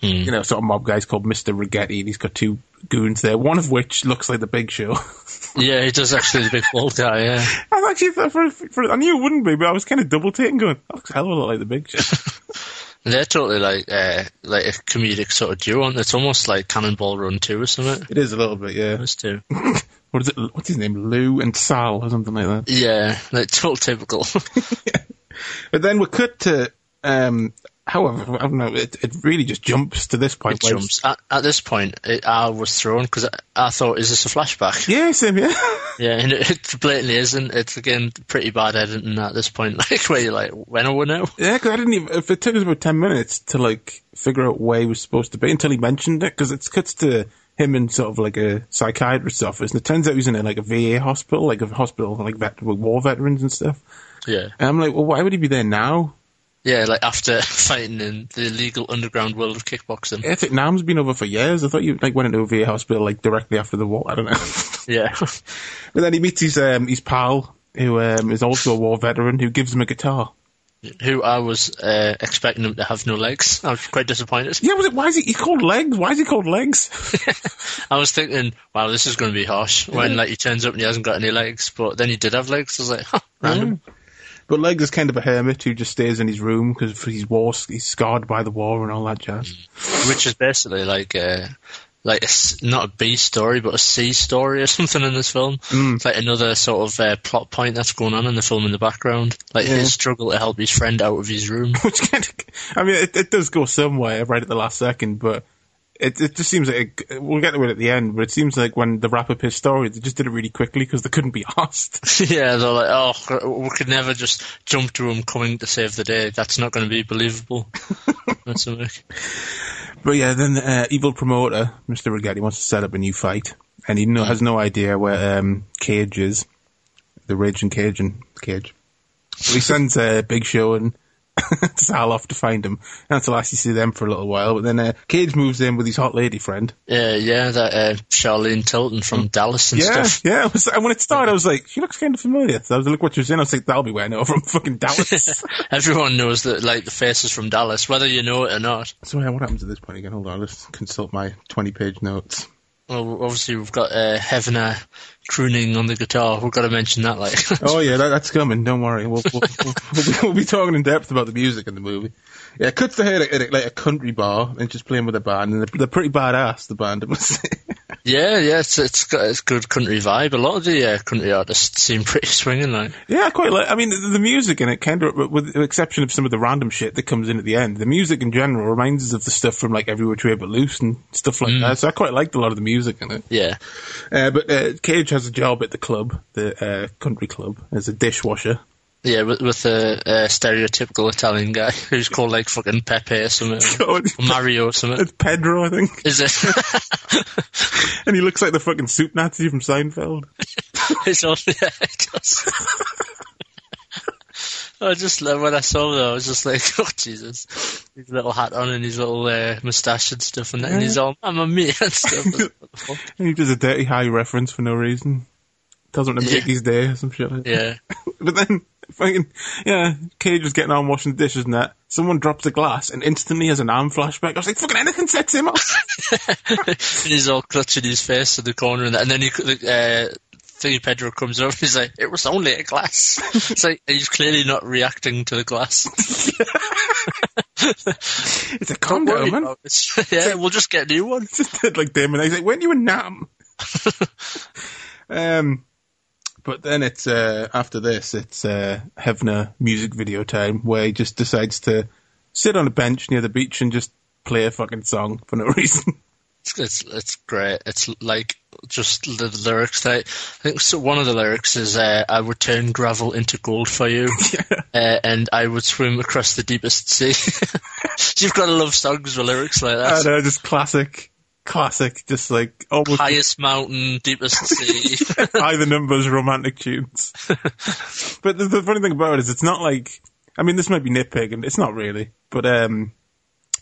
you know, sort of mob guy's called Mister Rigetti, and he's got two goons there, one of which looks like the Big Show. *laughs* yeah, he does actually the big bald guy. Yeah, *laughs* I actually thought for, for I knew it wouldn't be, but I was kind of double taking, going, that looks a hell of a lot like the Big Show. *laughs* they're totally like uh, like a comedic sort of duo. And it's almost like Cannonball Run two or something. it is a little bit, yeah. Those two. What is it? What's his name? Lou and Sal or something like that. Yeah, like total typical. But then we cut to, um, however, I don't know, it, it really just jumps to this point. It jumps. At, at this point, it, I was thrown because I, I thought, is this a flashback? *laughs* Yeah, same, yeah. *laughs* Yeah, and it, it blatantly isn't. It's again pretty bad editing at this point. *laughs* Like where you're like, when are we now? yeah, because I didn't even, if it took us about 10 minutes to, like, figure out where he was supposed to be until he mentioned it, because it cuts to him in sort of like a psychiatrist's office, and it turns out he's in a, like a VA hospital, like a hospital for like vet- war veterans and stuff. Yeah, And I'm like, well, why would he be there now? Yeah. Like after *laughs* fighting in the illegal underground world of kickboxing. I think Nam's been over for years. I thought you like went into a VA hospital like directly after the war. I don't know. *laughs* Yeah, but then he meets his um, his pal who um, is also a war veteran who gives him a guitar. who I was uh, expecting him to have no legs. I was quite disappointed. Yeah, was it? Why is he? He called legs. Why is he called legs? *laughs* I was thinking, wow, this is going to be harsh when like he turns up and he hasn't got any legs, but then he did have legs. I was like, huh, random. But legs is kind of a hermit who just stays in his room because he's war, he's scarred by the war and all that jazz. which is basically like a like a not a B story but a C story or *laughs* something in this film. It's like another sort of uh, plot point that's going on in the film in the background, like Yeah. his struggle to help his friend out of his room. *laughs* Which kind of, I mean, it, it does go somewhere right at the last second, but it it just seems like it, we'll get to it at the end. But it seems like when they wrap up his story, they just did it really quickly because they couldn't be *laughs* asked. *laughs* yeah, they're like, oh, we could never just jump to him coming to save the day. That's not going to be believable. *laughs* that's. But yeah, then the uh, evil promoter, Mr. Rigetti, wants to set up a new fight, and he no, has no idea where um, Cage is, the raging and Cage. And Cage. So he sends uh, Big Show and *laughs* Sal off to find him. And that's the last you see them for a little while. But then uh, Cage moves in with his hot lady friend. Yeah, yeah, that uh, Charlene Tilton from Dallas and Yeah, stuff. yeah. And when it started, I was like, she looks kind of familiar. So I was like, look what she was in. I was like, that'll be where I know from fucking Dallas. *laughs* Everyone knows that, like, the face is from Dallas, whether you know it or not. so yeah, what happens at this point again? Hold on, let's consult my 20-page notes. Well, obviously we've got uh, Heavener crooning on the guitar. We've got to mention that, like. *laughs* Oh yeah, that, that's coming. Don't worry. We'll, we'll, we'll, we'll, be, we'll be talking in depth about the music in the movie. Yeah, it cuts to her at, at, like a country bar and just playing with a band, and they're, they're pretty badass. The band, I must say. *laughs* yeah, yeah, it's it's got it's good country vibe. A lot of the uh, country artists seem *laughs* pretty swinging, like. yeah, quite like. I mean, the, the music in it, kind of, with the exception of some of the random shit that comes in at the end, the music in general reminds us of the stuff from like Every Which Way But Loose and stuff like that. So I quite liked a lot of the music in it. Yeah, Uh, but uh, Cage has a job at the club, the uh, country club, as a dishwasher. yeah, with, with a, uh stereotypical Italian guy *laughs* who's called like fucking Pepe or something, *laughs* or Mario or something. It's Pedro, I think, Is it? *laughs* and he looks like the fucking soup Nazi from Seinfeld. it's all yeah, it does. I just when I saw that, I was just like, *laughs* oh Jesus, his little hat on and his little uh, moustache and stuff, and, and he's all "Mamma mia" and stuff. *laughs* What the fuck? And he does a Dirty Harry reference for no reason. Tells him to make Yeah. his day or some shit. like that. Yeah, *laughs* But then, fucking, yeah, Cage is getting on washing the dishes and that. Someone drops a glass and instantly has an arm flashback. I was like, fucking anything sets him off. and he's all clutching his face in the corner, and, that, and then he, uh, Thingy Pedro comes over. He's like, "It was only a glass." *laughs* it's like he's clearly not reacting to the glass. *laughs* it's a Don't condom, man. about it. *laughs* yeah, we'll just get a new one. Just like Damon. He's like, when you in Nam? um, but then it's, uh, after this, it's, uh, Heavener music video time where he just decides to sit on a bench near the beach and just play a fucking song for no reason. It's, it's it's great. It's like just the lyrics. That, I think so. One of the lyrics is, uh, "I would turn gravel into gold for you, *laughs* uh, and I would swim across the deepest sea." *laughs* You've got to love songs with lyrics like that. I know, just classic, classic, just like almost Highest mountain, deepest *laughs* sea. high the numbers romantic tunes. but the, the funny thing about it is, it's not like. I mean, this might be nitpicking. It's not really, but um,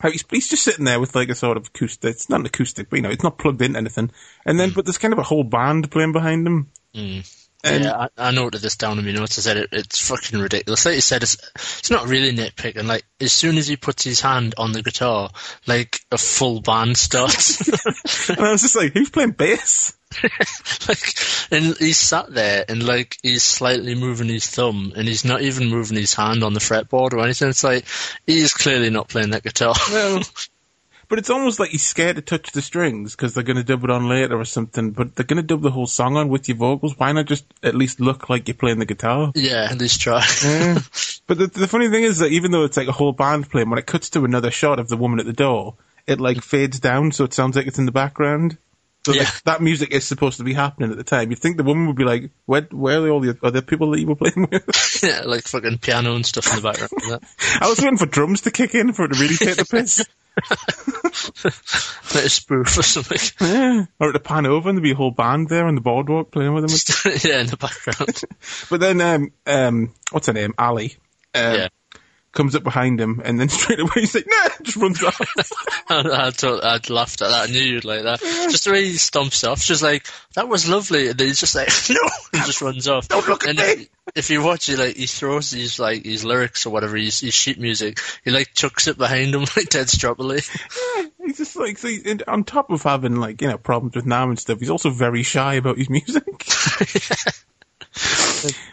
he's, he's just sitting there with like a sort of acoustic. It's not an acoustic, but you know, it's not plugged into anything. And then, but there's kind of a whole band playing behind him. Mm. And yeah, I, I noted this down in my notes. I said it, it's fucking ridiculous. Like you said, it's it's not really nitpicking. Like as soon as he puts his hand on the guitar, like a full band starts. *laughs* and I was just like, who's playing bass? *laughs* like, and he's sat there and like he's slightly moving his thumb, and he's not even moving his hand on the fretboard or anything. It's like he's clearly not playing that guitar. Well, *laughs* but it's almost like he's scared to touch the strings because they're going to dub it on later or something. But they're going to dub the whole song on with your vocals. Why not just at least look like you're playing the guitar? yeah, at least try. *laughs* But the, the funny thing is that even though it's like a whole band playing, when it cuts to another shot of the woman at the door, it like mm. fades down, so it sounds like it's in the background. So Yeah. like, that music is supposed to be happening at the time. You'd think the woman would be like, "Where, where are all the other people that you were playing with?" *laughs* *laughs* yeah, like fucking piano and stuff in the background. I was waiting for drums to kick in for it to really take the piss, *laughs* Like a spoof or something. yeah. or to pan over and there'd be a whole band there on the boardwalk playing with them. yeah, in the background. But then, um, um, what's her name? Ali. Um, Yeah. Comes up behind him and then *laughs* straight away he's like, nah, just runs off. *laughs* I, I I'd laughed at that. I knew you'd like that. Just the way he stomps off, just like that was lovely, and then he's just like, *laughs* no, and just runs off. Don't look at and me. If, if you watch it, like he throws these like his lyrics or whatever, his, his sheet music, he like chucks it behind him like dead stroppily. He's just like, so and on top of having like, you know, problems with Nam and stuff, he's also very shy about his music.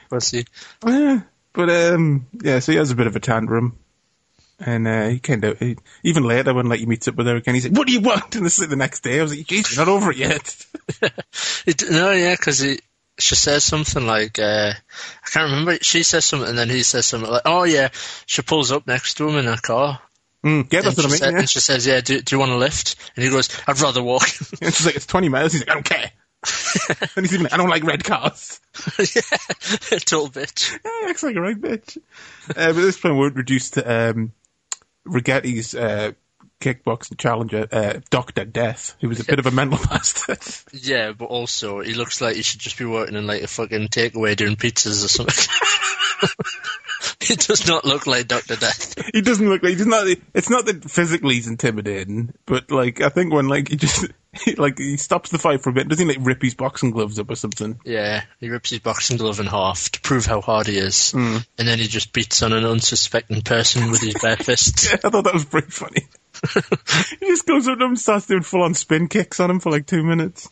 Pussy. Yeah. But, um, yeah, so he has a bit of a tantrum. And, uh, he kind of, he, even later when, like, he meets up with her again, he's like, what do you want? *laughs* And this is the next day. I was like, jeez, you're not over it yet. *laughs* *laughs* It, no, yeah, because she says something like, uh, I can't remember. She says something, and then he says something like, "Oh yeah." She pulls up next to him in her car, Mm, yeah, that's what I mean. said- Yeah. and she says, "Yeah, do, do you want a lift?" And he goes, "I'd rather walk." And she's like, it's 20 miles. He's like, I don't care. *laughs* and he's even like, I don't like red cars. *laughs* yeah, *laughs* total bitch. Yeah, he acts like a right bitch. uh, but this point, we're introduced to um, Rigetti's uh, kickboxing challenger, uh, Doctor Death, who was a bit of a mental bastard. Yeah, but also he looks like he should just be working in like a fucking takeaway doing pizzas or something. *laughs* he does not look like Doctor Death. he doesn't look like he's not. It's not that physically he's intimidating, but like I think when like he just *laughs* he, like he stops the fight for a bit, doesn't he like rip his boxing gloves up or something? Yeah, he rips his boxing glove in half to prove how hard he is, hmm. and then he just beats on an unsuspecting person with his bare fists. *laughs* I thought that was pretty funny. he just goes up to him and starts doing full on spin kicks on him for like two minutes.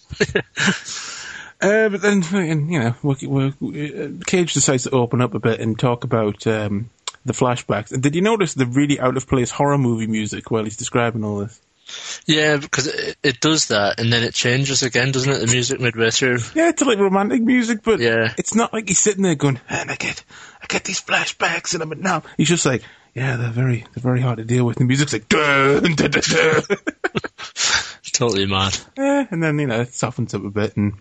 Uh, but then, you know, we we uh, Cage decides to open up a bit and talk about um, the flashbacks. And did you notice the really out of place horror movie music while he's describing all this? Yeah, because it, it does that, and then it changes again, doesn't it? The music midway through. Yeah, it's like romantic music, but Yeah. it's not like he's sitting there going, and I get, I get these flashbacks, and I'm at now. He's just like, yeah, they're very, they're very hard to deal with. The music's like, dun, dun, dun. *laughs* Totally mad. yeah, and then you know it softens up a bit and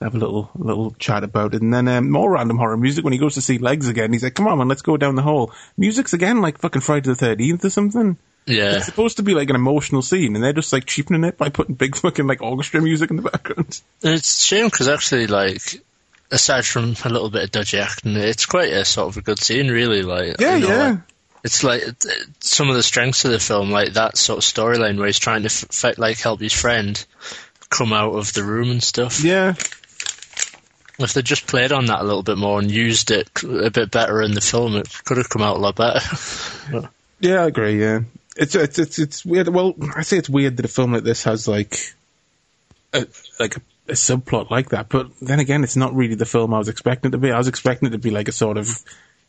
have a little, little chat about it, and then um, more random horror music when he goes to see Legs again. He's like, come on, man, let's go down the hall. Music's again like fucking Friday the Thirteenth or something. Yeah, It's supposed to be like an emotional scene, and they're just like cheapening it by putting big fucking like orchestra music in the background. And it's a shame because actually, like, aside from a little bit of dodgy acting, it's quite a sort of a good scene, really. Like, Yeah, you know, yeah. like, it's like some of the strengths of the film, like that sort of storyline where he's trying to f- like help his friend come out of the room and stuff. Yeah, If they just played on that a little bit more and used it a bit better in the film, it could have come out a lot better. *laughs* Yeah, I agree. Yeah, it's it's it's it's weird. Well, I say it's weird that a film like this has like a like a, a subplot like that, but then again, it's not really the film I was expecting it to be. I was expecting it to be like a sort of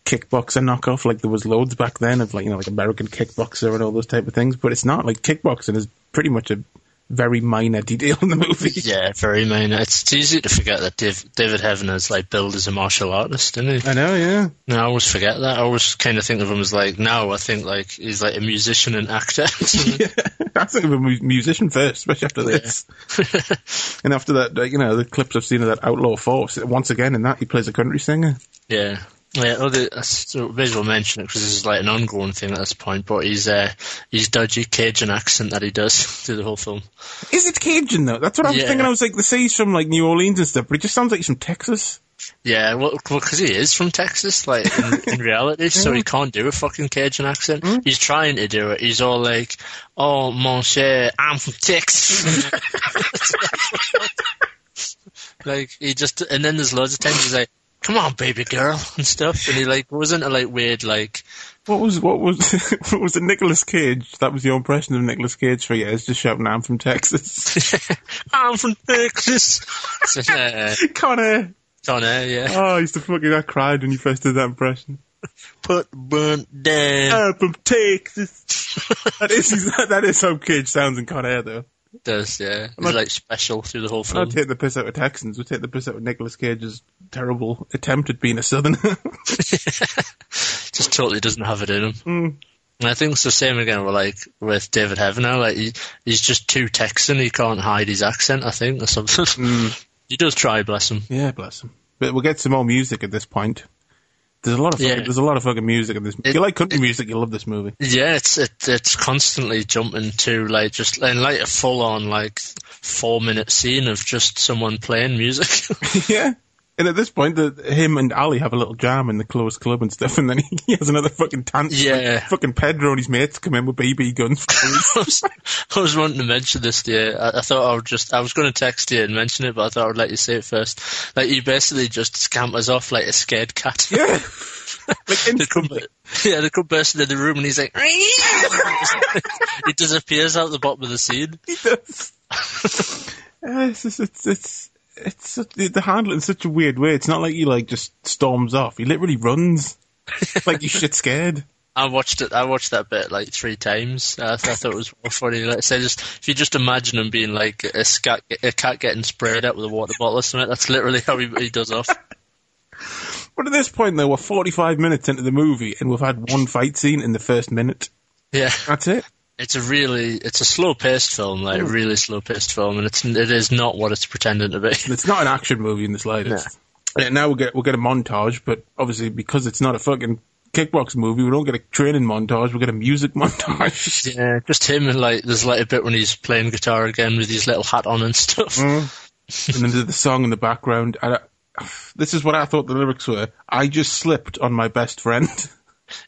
kickboxer knockoff, like there was loads back then of like you know like American kickboxer and all those type of things. But it's not like kickboxing is pretty much a very minor detail in the movie. *laughs* yeah, very minor. It's, it's easy to forget that Dave, David Heavener's like billed as a martial artist, isn't he? I know. Yeah. No, I always forget that. I always kind of think of him as like now. I think like he's like a musician and actor. *laughs* *laughs* yeah. I think of a musician first, especially after this. and after that, you know, the clips I've seen of that Outlaw Force, once again in that, he plays a country singer. yeah, Yeah, oh, the, uh, so may as well mention it because this is like an ongoing thing at this point. But he's uh, his dodgy Cajun accent that he does *laughs* through the whole film. Is it Cajun though? That's what I was Yeah. thinking. I was like, the say he's from like New Orleans and stuff, but he just sounds like he's from Texas. Yeah, well, because he is from Texas, like in, *laughs* in reality, so he can't do a fucking Cajun accent. He's trying to do it. He's all like, "Oh, mon cher, I'm from Texas." *laughs* like he just, and then there's loads of times he's like, "Come on, baby girl," and stuff, and he like goes into like weird like, What was what was *laughs* what was it? Nicolas Cage? That was your impression of Nicolas Cage for years, just shouting, "I'm from Texas." *laughs* "I'm from Texas." *laughs* so, uh, Con Air. Connor, yeah, Oh, I used to fucking I cried when you first did that impression. put burnt down. I'm from Texas. that is that is how Cage sounds in Con Air, though. Does yeah, he's not- like special through the whole I'll take the piss out of Texans. We'll take the piss out of Nicolas Cage's terrible attempt at being a Southerner. *laughs* just totally doesn't have it in him. Mm. I think it's the same again with like with David Heavener. Like he, he's just too Texan. He can't hide his accent. I think or something. Mm. *laughs* he does try, bless him. yeah, bless him. But we'll get some more music at this point. There's a lot of fucking, Yeah. there's a lot of fucking music in this. if you like country music, you'll love this movie. Yeah, it's it, it's constantly jumping to like just and like a full on like four minute scene of just someone playing music. *laughs* yeah. And at this point, the, him and Ali have a little jam in the closed club and stuff, and then *laughs* he, he has another fucking tantrum. Yeah. Fucking Pedro and his mates come in with BB guns. I was, *laughs* I was wanting to mention this to you. I, I thought I would just, I was going to text you and mention it, but I thought I would let you say it first. Like, he basically just scampers off like a scared cat. yeah. *laughs* like They come, instantly. yeah, they come bursting in the room and he's like, he disappears out the bottom of the scene. He does. It's, it's, it's, it's, it's such, they handle it in such a weird way. It's not like he like just storms off. He literally runs. *laughs* like you shit scared. I watched it. I watched that bit like three times. I, th- I thought it was more funny. Like, say, just if you just imagine him being like a, scat, a cat getting sprayed out with a water bottle or something, that's literally how he, he does off. *laughs* But at this point, though, we're 45 minutes into the movie and we've had one fight scene in the first minute. Yeah, That's it. It's a really, it's a slow paced film, like a hmm. really slow paced film, and it's it is not what it's pretending to be. It's not an action movie in the slightest. Yeah, now we'll get, we'll get a montage, but obviously because it's not a fucking kickbox movie, we don't get a training montage, we get a music *laughs* montage. Yeah, just him and like there's like a bit when he's playing guitar again with his little hat on and stuff. Hmm. and then there's the song in the background. I, this is what I thought the lyrics were. I just slipped on my best friend. *laughs*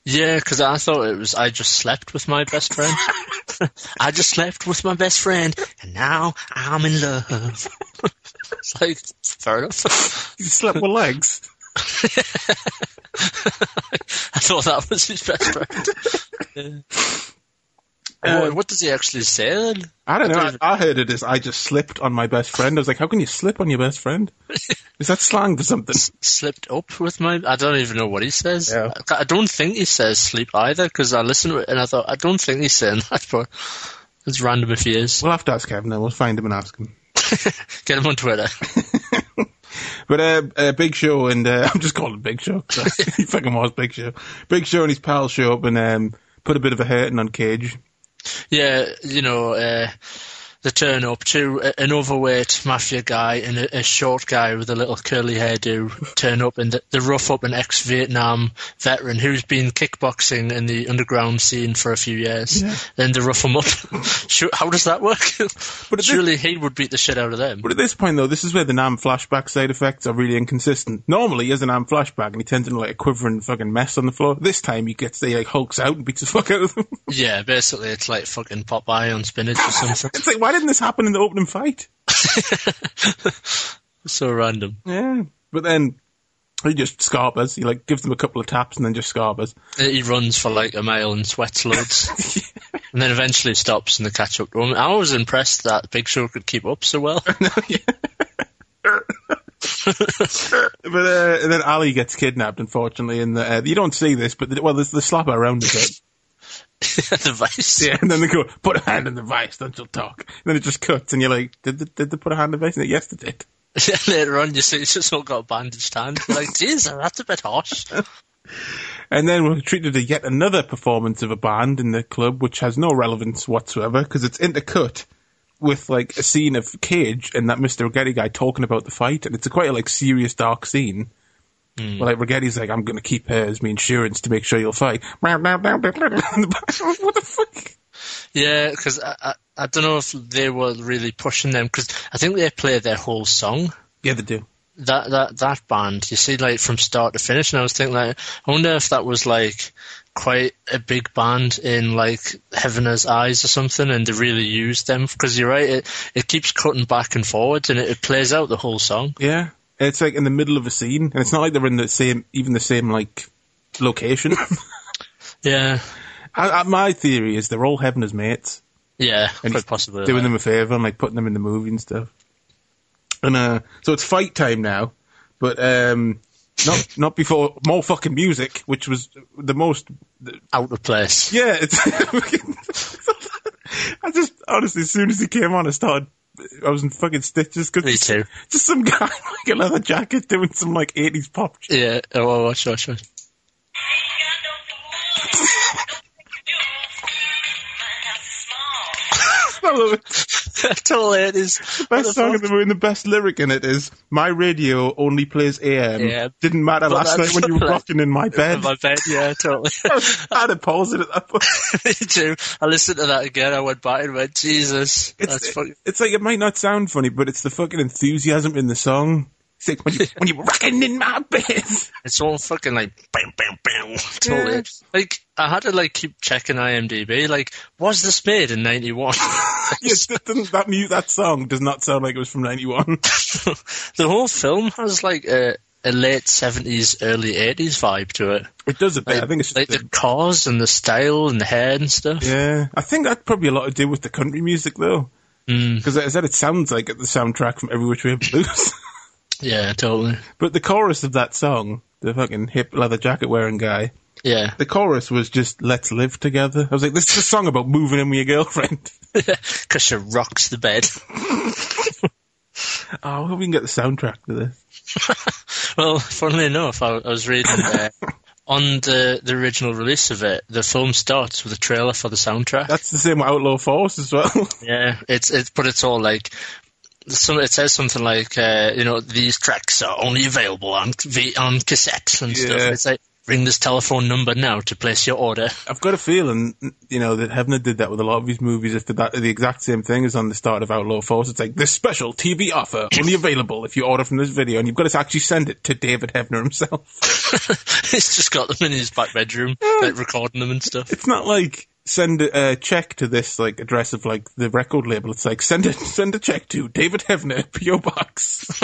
Yeah, because I thought it was I just slept with my best friend. *laughs* *laughs* I just slept with my best friend, and now I'm in love. *laughs* it's like fair enough. he slept with legs. I thought that was his best friend. Yeah. What, what does he actually say then? I don't know. I, I heard it as I just slipped on my best friend. I was like, how can you slip on your best friend? *laughs* Is that slang for something? Slipped up with my. I don't even know what he says. Yeah. I, I don't think he says sleep either because I listened to it and I thought I don't think he's saying *laughs* that, but it's random if he is. We'll have to ask Kevin then. We'll find him and ask him. *laughs* Get him on Twitter. But uh, uh, Big Show and uh, I'm just calling him Big Show. he fucking was Big Show. Big Show and his pals show up and um, put a bit of a hurting on Cage. Yeah, you know, uh, they turn up to an overweight mafia guy and a, a short guy with a little curly hairdo turn up and they rough up an ex-Vietnam veteran who's been kickboxing in the underground scene for a few years. Then they rough him up. *laughs* How does that work? But Surely he would beat the shit out of them. But at this point, though, this is where the Nam flashback side effects are really inconsistent. Normally, he has a Nam flashback and he turns into like a quivering fucking mess on the floor. This time, he gets the like hulks out and beats the fuck out of them. Yeah, basically it's like fucking Popeye on spinach or something. *laughs* it's like, why didn't this happen in the opening fight? *laughs* so random. Yeah. But then he just scarpers. He like gives them a couple of taps and then just scarpers. He runs for like a mile and sweats loads. *laughs* and then eventually stops and they catch up to him. I was impressed that Big Show could keep up so well. *laughs* But uh, and then Ali gets kidnapped, unfortunately, and the, uh, you don't see this, but the, well, there's the slap around his head. *laughs* the vice. Yeah, and then they go, put a hand in the vice, don't you talk. And then it just cuts, and you're like, did they, did they put a hand in the vice? And yes, they did. *laughs* Later on, you see it's just all got a bandaged hand. You're like, jeez, that's a bit harsh. *laughs* And then we're treated to yet another performance of a band in the club, which has no relevance whatsoever, because it's intercut with like a scene of Cage and that Mr. Getty guy talking about the fight, and it's a quite a like serious, dark scene. Hmm. Well, like Rigetti's like, I'm going to keep her as my insurance to make sure you'll fight. *laughs* *laughs* what the fuck? Yeah, because I, I, I don't know if they were really pushing them because I think they play their whole song. Yeah, they do. That that that band, you see, like from start to finish, and I was thinking, like, I wonder if that was like quite a big band in like Heaven as Eyes or something, and they really used them because you're right, it it keeps cutting back and forwards, and it, it plays out the whole song. Yeah. It's like in the middle of a scene, and it's not like they're in the same, even the same, like, location. *laughs* Yeah, I, I, my theory is they're all having as mates. yeah, and quite possibly. doing them a favor and like putting them in the movie and stuff. And uh, so it's fight time now, but um, not not before more fucking music, which was the most. out of place. Yeah, it's. *laughs* I just honestly, as soon as he came on, I started. I was in fucking stitches because Me too. Just some guy *laughs* in like a leather jacket doing some like eighties pop. shit. Yeah, oh, watch, watch, watch. *laughs* I love it. *laughs* totally, it is. Best song in the movie, and the best lyric in it is "My radio only plays AM. AM. Didn't matter But last night when you were *laughs* rocking in my bed." In my bed, yeah, totally. *laughs* I had to pause it at that point. Me too. I listened to that again. I went back and went, Jesus, It's, that's fucking. it's like it might not sound funny, but it's the fucking enthusiasm in the song. It's like when you when you were rocking in my bed. It's all fucking like bam, bam, bam. Totally. Yeah. Like I had to like keep checking IMDb. Like, was this made in '91? *laughs* yes, that, that that song does not sound like it was from '91. *laughs* the whole film has like a, a late '70s, early '80s vibe to it. It does a bit. Like, I think it's just like the- the cars and the style and the hair and stuff. yeah. I think that probably a lot to do with the country music though, Mm, because I said it sounds like the soundtrack from Every Which Way Blues. *laughs* yeah, totally. but the chorus of that song, the fucking hip leather jacket wearing guy, Yeah, the chorus was just "Let's live together." I was like, this is a song about moving in with your girlfriend. *laughs* because she rocks the bed. *laughs* Oh, I hope we can get the soundtrack to this. *laughs* Well, funnily enough, I, I was reading uh, on the the original release of it. The film starts with a trailer for the soundtrack. That's the same with Outlaw Force as well. Yeah, it's it's but it's all like some. It says something like uh, you know these tracks are only available on v, on cassette and stuff. It's like ring this telephone number now to place your order. I've got a feeling, you know, that Heavener did that with a lot of his movies. If that the exact same thing is on the start of Outlaw Force, it's like this special TV offer *coughs* only available if you order from this video, and you've got to actually send it to David Heavener himself. *laughs* He's just got them in his back bedroom, like recording them and stuff. It's not like send a, a check to this like address of like the record label. It's like send it, send a check to David Heavener, PO Box.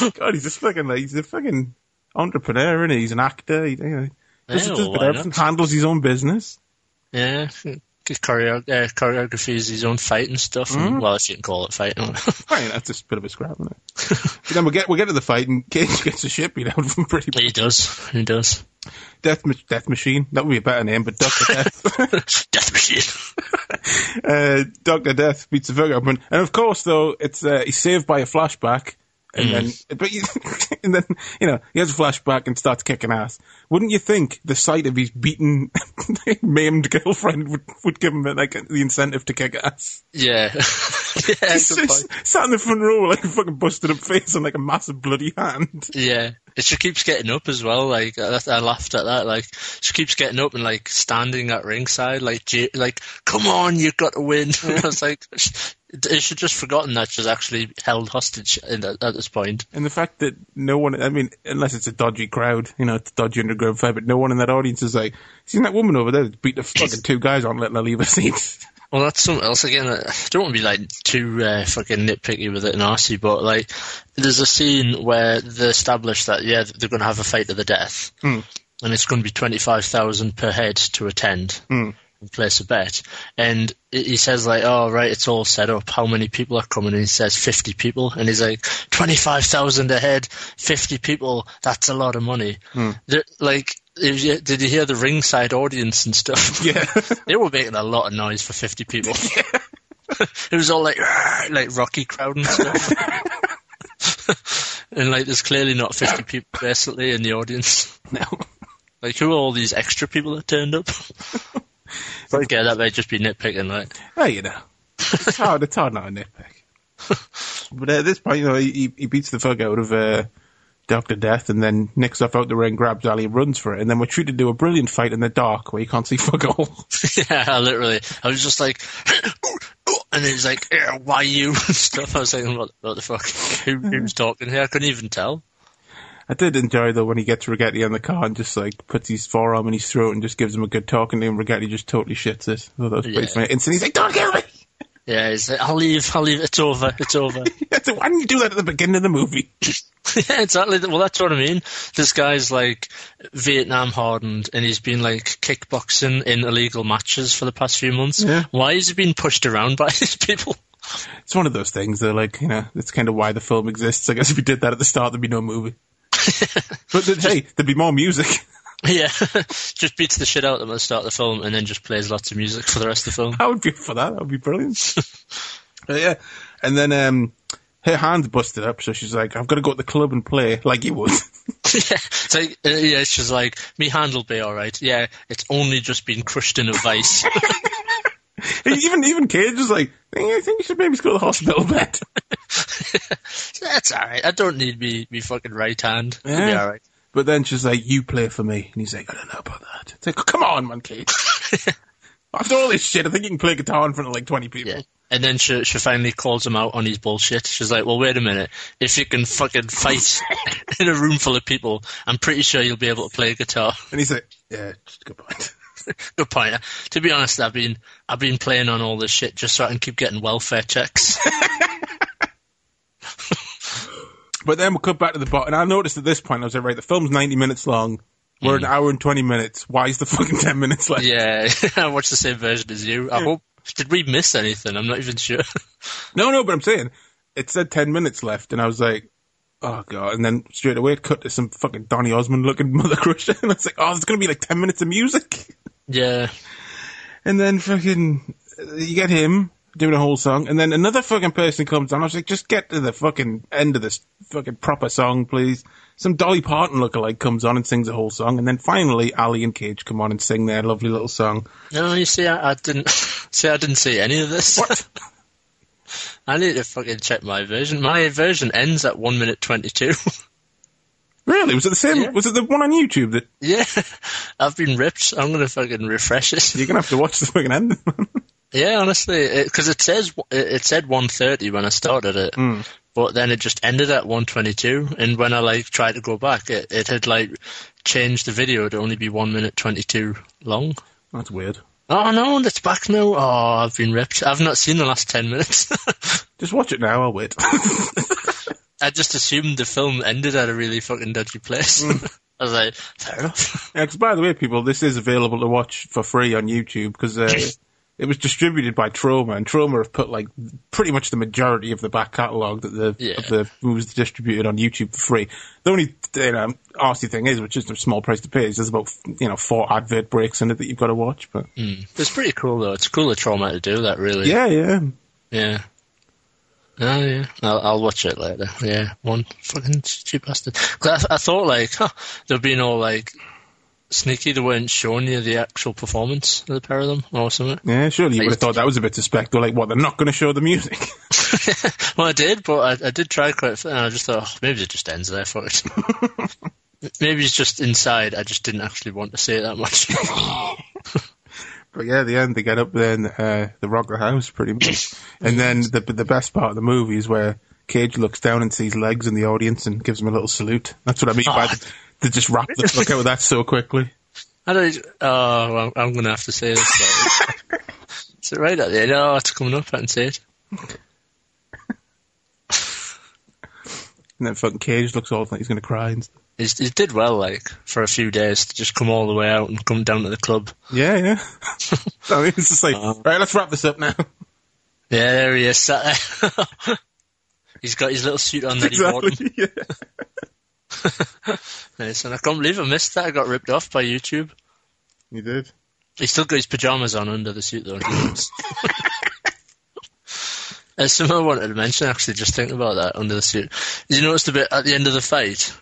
*laughs* God, he's just fucking like he's a fucking entrepreneur, and he? he's an actor. He, you know, does, Yeah, well, everything, handles his own business. Yeah. *laughs* Choreo- uh, choreographies his own fight and stuff. And, well, if you can call it fight. Fine, *laughs* that's just a bit of a scrap, isn't it? then we get we get to the fight, and *laughs* Cage gets a shit beat out of him pretty he does. He does. Death Ma- Death Machine. That would be a better name, but Doctor Death. Death machine. uh, Doctor Death beats the fuck out of him, and of course, though, it's uh, he's saved by a flashback, and then mm. but you, *laughs* and then you know he has a flashback and starts kicking ass. Wouldn't you think the sight of his beaten, *laughs* maimed girlfriend would would give him like the incentive to kick ass? Yeah. *laughs* yeah, He's just point. sat in the front row like a fucking busted up face and like a massive bloody hand. Yeah, and she keeps getting up as well. Like I, I laughed at that. Like she keeps getting up and like standing at ringside, like J- like come on, you've got to win. I was like, she, she'd just forgotten that she's actually held hostage in that, at this point. And the fact that no one, I mean, unless it's a dodgy crowd, you know, it's a dodgy underground fight, but no one in that audience is like, seen that woman over there beat the fucking two guys on letting her leave her seat. Well, that's something else again. I don't want to be like too uh, fucking nitpicky with it and arsey, but like, there's a scene where they establish that yeah, they're going to have a fight to the death, Hmm. and it's going to be twenty five thousand per head to attend. Hmm. And place a bet, and he says like, "Oh right, it's all set up. How many people are coming?" And he says fifty people, and he's like, 25,000 a head, fifty people. That's a lot of money." Hmm. Like, you- did you hear the ringside audience and stuff? *laughs* Yeah. *laughs* they were making a lot of noise for 50 people. *laughs* it was all like, like Rocky crowd and stuff. and like, there's clearly not 50 people basically in the audience. no. Like, who are all these extra people that turned up? *laughs* but again, that may just be nitpicking, like, Well, you know, it's hard, it's hard not a nitpick. *laughs* but at this point, you know, he, he beats the fuck out of, uh, Doctor Death, and then nicks off out the ring, grabs Ali, runs for it. And then we're treated to a brilliant fight in the dark where you can't see fuck all. *laughs* yeah, literally. I was just like, and he's like, "Yeah, why you and stuff. I was like, what, what the fuck? Who, who's talking here? I couldn't even tell. I did enjoy though when he gets Rigetti on the car and just like puts his forearm in his throat and just gives him a good talking to him. Rigetti just totally shits it. Thought that was pretty Yeah. funny. Instantly, he's like, "Don't kill me!" Yeah, he's like, I'll leave, I'll leave, it's over, it's over. *laughs* Said, Why didn't you do that at the beginning of the movie? *laughs* yeah, exactly. Well, that's what I mean. This guy's like Vietnam hardened and he's been like kickboxing in illegal matches for the past few months. Yeah. Why is he being pushed around by *laughs* these people? It's one of those things that, like, you know, it's kind of why the film exists. I guess if we did that at the start, there'd be no movie. *laughs* but then, hey, there'd be more music. *laughs* yeah, *laughs* just beats the shit out of them at the start of the film and then just plays lots of music for the rest of the film. I would be for that. That would be brilliant. But yeah, and then um, her hand's busted up, so she's like, "I've got to go to the club and play like you would." yeah, it's like, uh, yeah, it's just like, me hand will be alright. Yeah, it's only just been crushed in a vice. *laughs* even even Cage is like, "I think you should maybe go to the hospital *laughs* bed." *laughs* That's alright. I don't need me, me fucking right hand. It'll be Yeah. alright. But then she's like, "You play for me," and he's like, "I don't know about that." It's like, "Come on, man, Cage." After all this shit, I think you can play guitar in front of like twenty people. Yeah. And then she, she finally calls him out on his bullshit. She's like, well, wait a minute. If you can fucking fight in a room full of people, I'm pretty sure you'll be able to play guitar. And he's like, "Yeah, just a good point." *laughs* Good point. To be honest, I've been, I've been playing on all this shit just so I can keep getting welfare checks. *laughs* But then we'll cut back to the bot, and I noticed at this point, I was like, right, the film's 90 minutes long. We're an mm. hour and 20 minutes. Why is the fucking *laughs* 10 minutes left? yeah, I watched the same version as you. I hope, did we miss anything? I'm not even sure. No, no, but I'm saying, it said 10 minutes left, and I was like, oh god. And then straight away it cut to some fucking Donny Osmond looking Mother Crusher, and I was like, oh, it's gonna be like 10 minutes of music. Yeah. And then fucking, you get him doing a whole song, and then another fucking person comes on. I was like, just get to the fucking end of this fucking proper song, please. Some Dolly Parton lookalike comes on and sings a whole song, and then finally Ali and Cage come on and sing their lovely little song. No, you see, I, I didn't, *laughs* see, I didn't see any of this. What? *laughs* I need to fucking check my version. My version ends at 1 minute 22. *laughs* Really? Was it the same? Yeah. Was it the one on YouTube that yeah, *laughs* I've been ripped. I'm gonna fucking refresh it. you're gonna have to watch the fucking end? *laughs* Yeah, honestly, because it, says it, it said 130 when I started it, hmm. but then it just ended at 122. And when I like tried to go back, it, it had like changed the video to only be one minute 22 long. That's weird. Oh no, it's back now. Oh, I've been ripped. I've not seen the last 10 minutes. *laughs* Just watch it now. I'll wait. I just assumed the film ended at a really fucking dodgy place. *laughs* I was like, fair enough. Yeah, 'cause by the way, people, this is available to watch for free on YouTube because uh, *coughs* it was distributed by Troma, and Troma have put like pretty much the majority of the back catalogue that the Yeah. of the movies distributed on YouTube for free. The only you know, arsey thing is, which is a small price to pay, is there's about you know four advert breaks in it that you've got to watch. But It's pretty cool though. It's cool of Troma to do that, really. yeah, yeah, Yeah. Oh yeah, I'll, I'll watch it later. Yeah, one fucking stupid bastard. 'Cause I, I thought like, *laughs* huh, they'd been all like sneaky. They weren't showing you the actual performance of the pair of them or something. yeah. Surely you Like- would have thought that was a bit suspect. Or like, what? They're not going to show the music. *laughs* *laughs* well, I did, but I, I did try quite. And I just thought oh, maybe it just ends there. Fuck it. maybe it's just inside. I just didn't actually want to say it that much. But yeah, at the end they get up there and uh, they rock the house pretty much. *coughs* and then the the best part of the movie is where Cage looks down and sees legs in the audience and gives him a little salute. That's what I mean by Oh. the, they just wrap the fuck out of that so quickly. I don't. Oh, well, I'm gonna have to say this. Is *laughs* it right at the end? Oh, it's coming up. I can say it. And then fucking Cage looks all like he's going to cry. And stuff. He's, he did well, like for a few days, to just come all the way out and come down to the club. Yeah, yeah. I mean, it's just like, Uh. right, let's wrap this up now. Yeah, there he is, sat there. *laughs* He's got his little suit on that he bought. exactly. *laughs* Yeah. *laughs* Nice, and I can't believe I missed that. I got ripped off by YouTube. You did. He's still got his pajamas on under the suit, though. There's something I wanted to mention, actually, just thinking about that under the suit. You notice the bit at the end of the fight?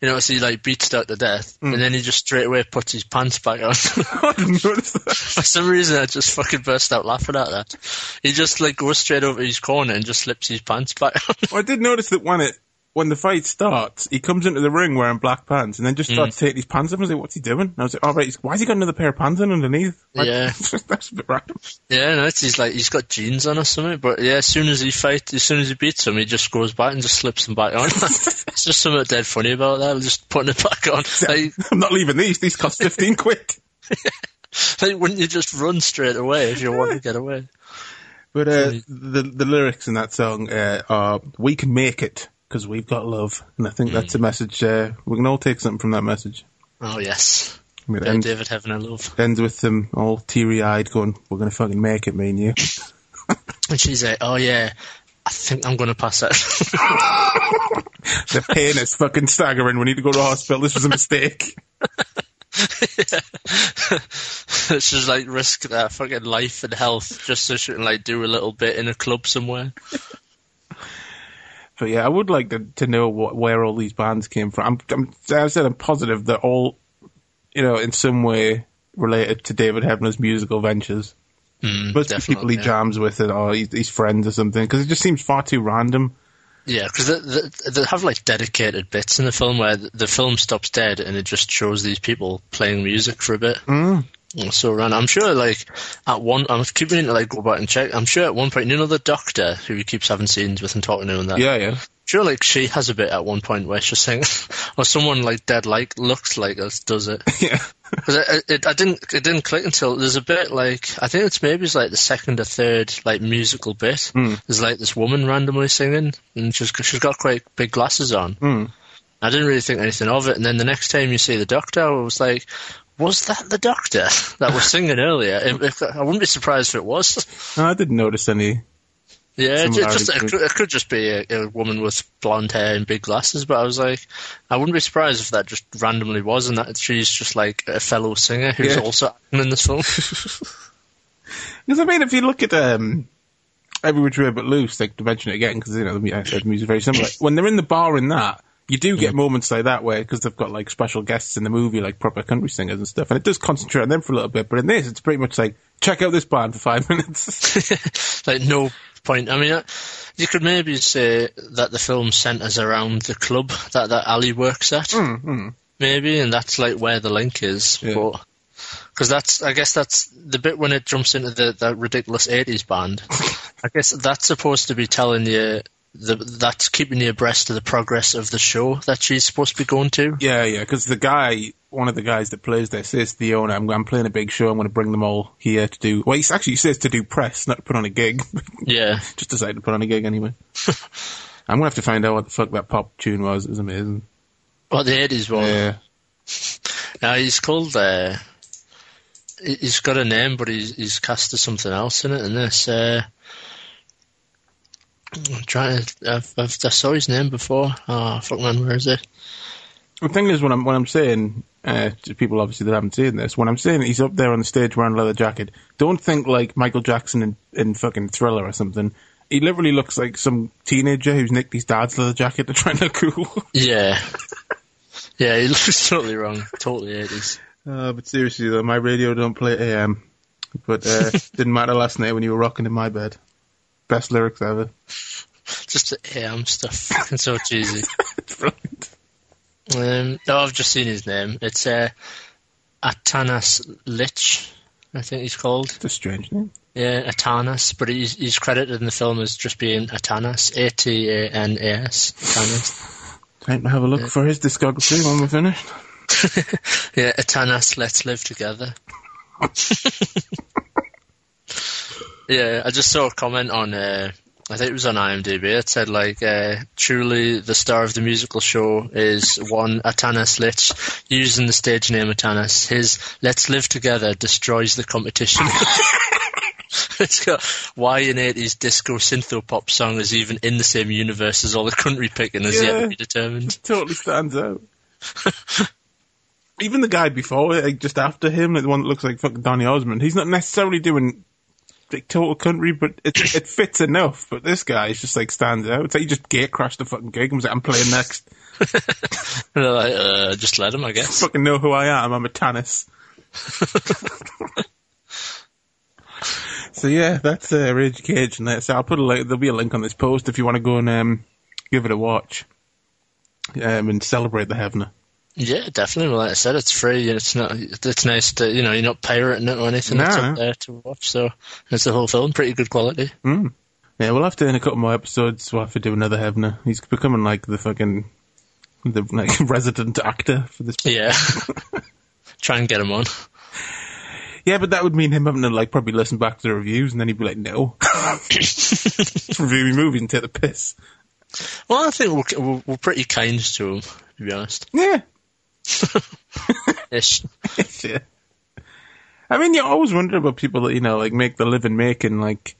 You notice he, like, beats Doctor Death, and mm. then he just straight away puts his pants back on. *laughs* *laughs* I didn't notice that. For some reason, I just fucking burst out laughing at that. He just, like, goes straight over his corner and just slips his pants back on. Well, I did notice that when it when the fight starts, he comes into the ring wearing black pants and then Mm. just starts taking his pants off. I was like, what's he doing? And I was like, oh, right, he's- why has he got another pair of pants on underneath? Like, Yeah. *laughs* that's a bit random. Yeah, no, it's, he's like he's got jeans on or something. But yeah, as soon as he fights, as soon as he beats him, he just goes back and just slips them back on. *laughs* it's just something dead funny about that. Just putting it back on. Like, *laughs* I'm not leaving these. These cost 15 quid. like, wouldn't you just run straight away if you want to get away? But uh, the the lyrics in that song uh, are "We can make it because we've got love," and I think Mm. that's a message. Uh, we can all take something from that message. Oh yes, I mean, ends, David Heaven, I love. ends with them all teary eyed, going, "We're gonna fucking make it, me and you." *laughs* And she's like, "Oh yeah, I think I'm gonna pass out." *laughs* the pain is fucking staggering. We need to go to hospital. This was a mistake. *laughs* She's like risk their fucking life and health just so she can like do a little bit in a club somewhere. But yeah, I would like to, to know what, where all these bands came from. I'm, I'm, I said, I'm positive they're all, you know, in some way related to David Heavener's musical ventures. Mm, Most people he yeah. jams with it or he's, he's friends or something, because it just seems far too random. Yeah, because they, they, they have like dedicated bits in the film where the, the film stops dead and it just shows these people playing music for a bit. Mm. So random. I'm sure like at one, I'm keeping to like go back and check. I'm sure at one point, you know, the doctor who he keeps having scenes with and talking to and that. Yeah, yeah. Sure, like she has a bit at one point where she's saying, *laughs* or someone like dead like looks like us does it. *laughs* Yeah. Because it, it, I didn't, it didn't click until there's a bit like I think it's maybe it's like the second or third like musical bit. There's like this woman randomly singing, and she's she's got quite big glasses on. Mm. I didn't really think anything of it, and then the next time you see the doctor, I was like, was that the doctor that was singing earlier? If- if- I wouldn't be surprised if it was. No, I didn't notice any. Yeah, just it could, it could just be a, a woman with blonde hair and big glasses, but I was like, I wouldn't be surprised if that just randomly was, and that she's just like a fellow singer who's Yeah. also acting in this film. *laughs* *laughs* Because I mean, if you look at um, Every Which Way But Loose, like to mention it again, because you know the, I said the music very similar. *coughs* when they're in the bar in that, you do get moments like that where because they've got like special guests in the movie, like proper country singers and stuff, and it does concentrate on them for a little bit. But in this, it's pretty much like check out this band for five *laughs* minutes. *laughs* like no point. I mean, uh, you could maybe say that the film centers around the club that that Ali works at, maybe, and that's like where the link is. Yeah. But because that's, I guess that's the bit when it jumps into the that ridiculous '80s band. *laughs* I guess that's supposed to be telling you. The, that's keeping you abreast of the progress of the show that she's supposed to be going to. yeah, yeah. Because the guy, one of the guys that plays there, says the owner, "I'm, I'm playing a big show. I'm going to bring them all here to do." Well, he actually says to do press, not to put on a gig. *laughs* Yeah, Just decided to put on a gig anyway. *laughs* I'm gonna have to find out what the fuck that pop tune was. It was amazing. what the '80s one. Yeah. *laughs* Now he's called. Uh, he- he's got a name, but he's he's cast as something else in it. In this, uh, I'm trying to. I've, I've, I saw his name before. Oh fuck man, where is it? The thing is, when I'm when I'm saying uh, to people obviously that haven't seen this, when I'm saying he's up there on the stage wearing a leather jacket, don't think like Michael Jackson in, in fucking Thriller or something. He literally looks like some teenager who's nicked his dad's leather jacket to try and look cool. *laughs* Yeah, yeah, he *laughs* looks totally wrong. Totally eighties. uh, but seriously though, my radio don't play AM. But uh, *laughs* didn't matter last night when you were rocking in my bed. Best lyrics ever. *laughs* Just the AM stuff. Fucking so cheesy. *laughs* Um, no, I've just seen his name. It's uh, Atanas Ilitch. I think he's called. It's a strange name. Yeah, Atanas, but he's he's credited in the film as just being Atanas, A T A N A S, Atanas. Time to have a look for his discography when we're finished. *laughs* Yeah, Atanas, let's live together. Yeah, I just saw a comment on, uh, I think it was on IMDb. It said like, uh, truly the star of the musical show is *laughs* one Atanas Ilitch using the stage name Atanas. His "Let's Live Together" destroys the competition. *laughs* It's got why an 80s disco synthopop song is even in the same universe as all the country picking is yet to be determined. totally stands out. *laughs* Even the guy before like just after him, like the one that looks like fucking Donny Osmond, he's not necessarily doing total country, but it *coughs* it fits enough. But this guy is just like stands out. It's like he just gate crashed the fucking gig and was like, "I'm playing next." *laughs* Like, uh, just let him, I guess. fucking know who I am. I'm Atanas. *laughs* so yeah, that's uh, Ragin' Cajun, and that's, I'll put a link. There'll be a link on this post if you want to go and um, give it a watch. um, and celebrate the Heavener. Yeah, definitely. Like I said, it's free. It's not. It's nice to you know you're not pirating it or anything. it's No. up there to watch. So it's the whole film, pretty good quality. Hmm. Yeah, we'll have to in a couple more episodes. We'll have to do another Heavener. He's becoming like the fucking the like *laughs* resident actor for this. Yeah. *laughs* Try and get him on. Yeah, but that would mean him having to like probably listen back to the reviews, and then he'd be like, "No, *laughs* review me movies and take the piss." Well, I think we're, we're, we're pretty kind to him, to be honest. Yeah, Ish. *laughs* yeah. I mean, you always wonder about people that you know like make the living making like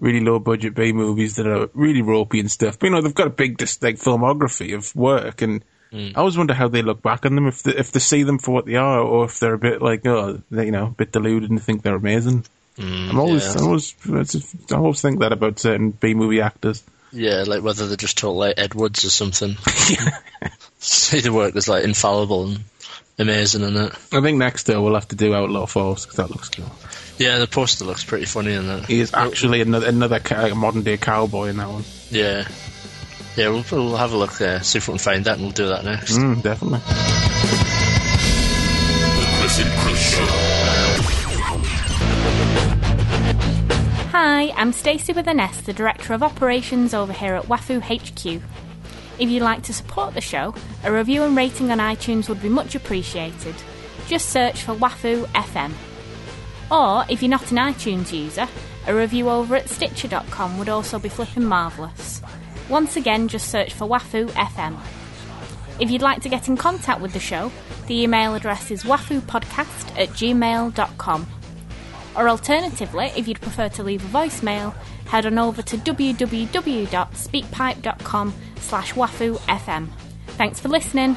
really low budget B movies that are really ropey and stuff. But you know, they've got a big just like filmography of work, and mm. I always wonder how they look back on them if they, if they see them for what they are, or if they're a bit like oh, they, you know, a bit deluded and think they're amazing. Mm, I'm always, yeah. I always, I always think that about certain B movie actors. Yeah, like whether they just talk like Ed Woods or something. *laughs* *laughs* See the work is like infallible and amazing in it. I think next though we'll have to do Outlaw Force because that looks cool. Yeah, the poster looks pretty funny in that. He is actually another another ca- modern day cowboy in that one. Yeah. Yeah, we'll, we'll have a look there, see if we can find that, and we'll do that next. Mm, definitely. Chris and Chris Show. Hi, I'm Stacey with an S, the Director of Operations over here at Wafu HQ. If you'd like to support the show, a review and rating on iTunes would be much appreciated. Just search for Wafu FM. Or, if you're not an iTunes user, a review over at Stitcher.com would also be flipping marvellous. Once again, just search for Wafu FM. If you'd like to get in contact with the show, the email address is wafupodcast at gmail.com. Or alternatively, if you'd prefer to leave a voicemail, head on over to www.speakpipe.com slash wafufm. Thanks for listening.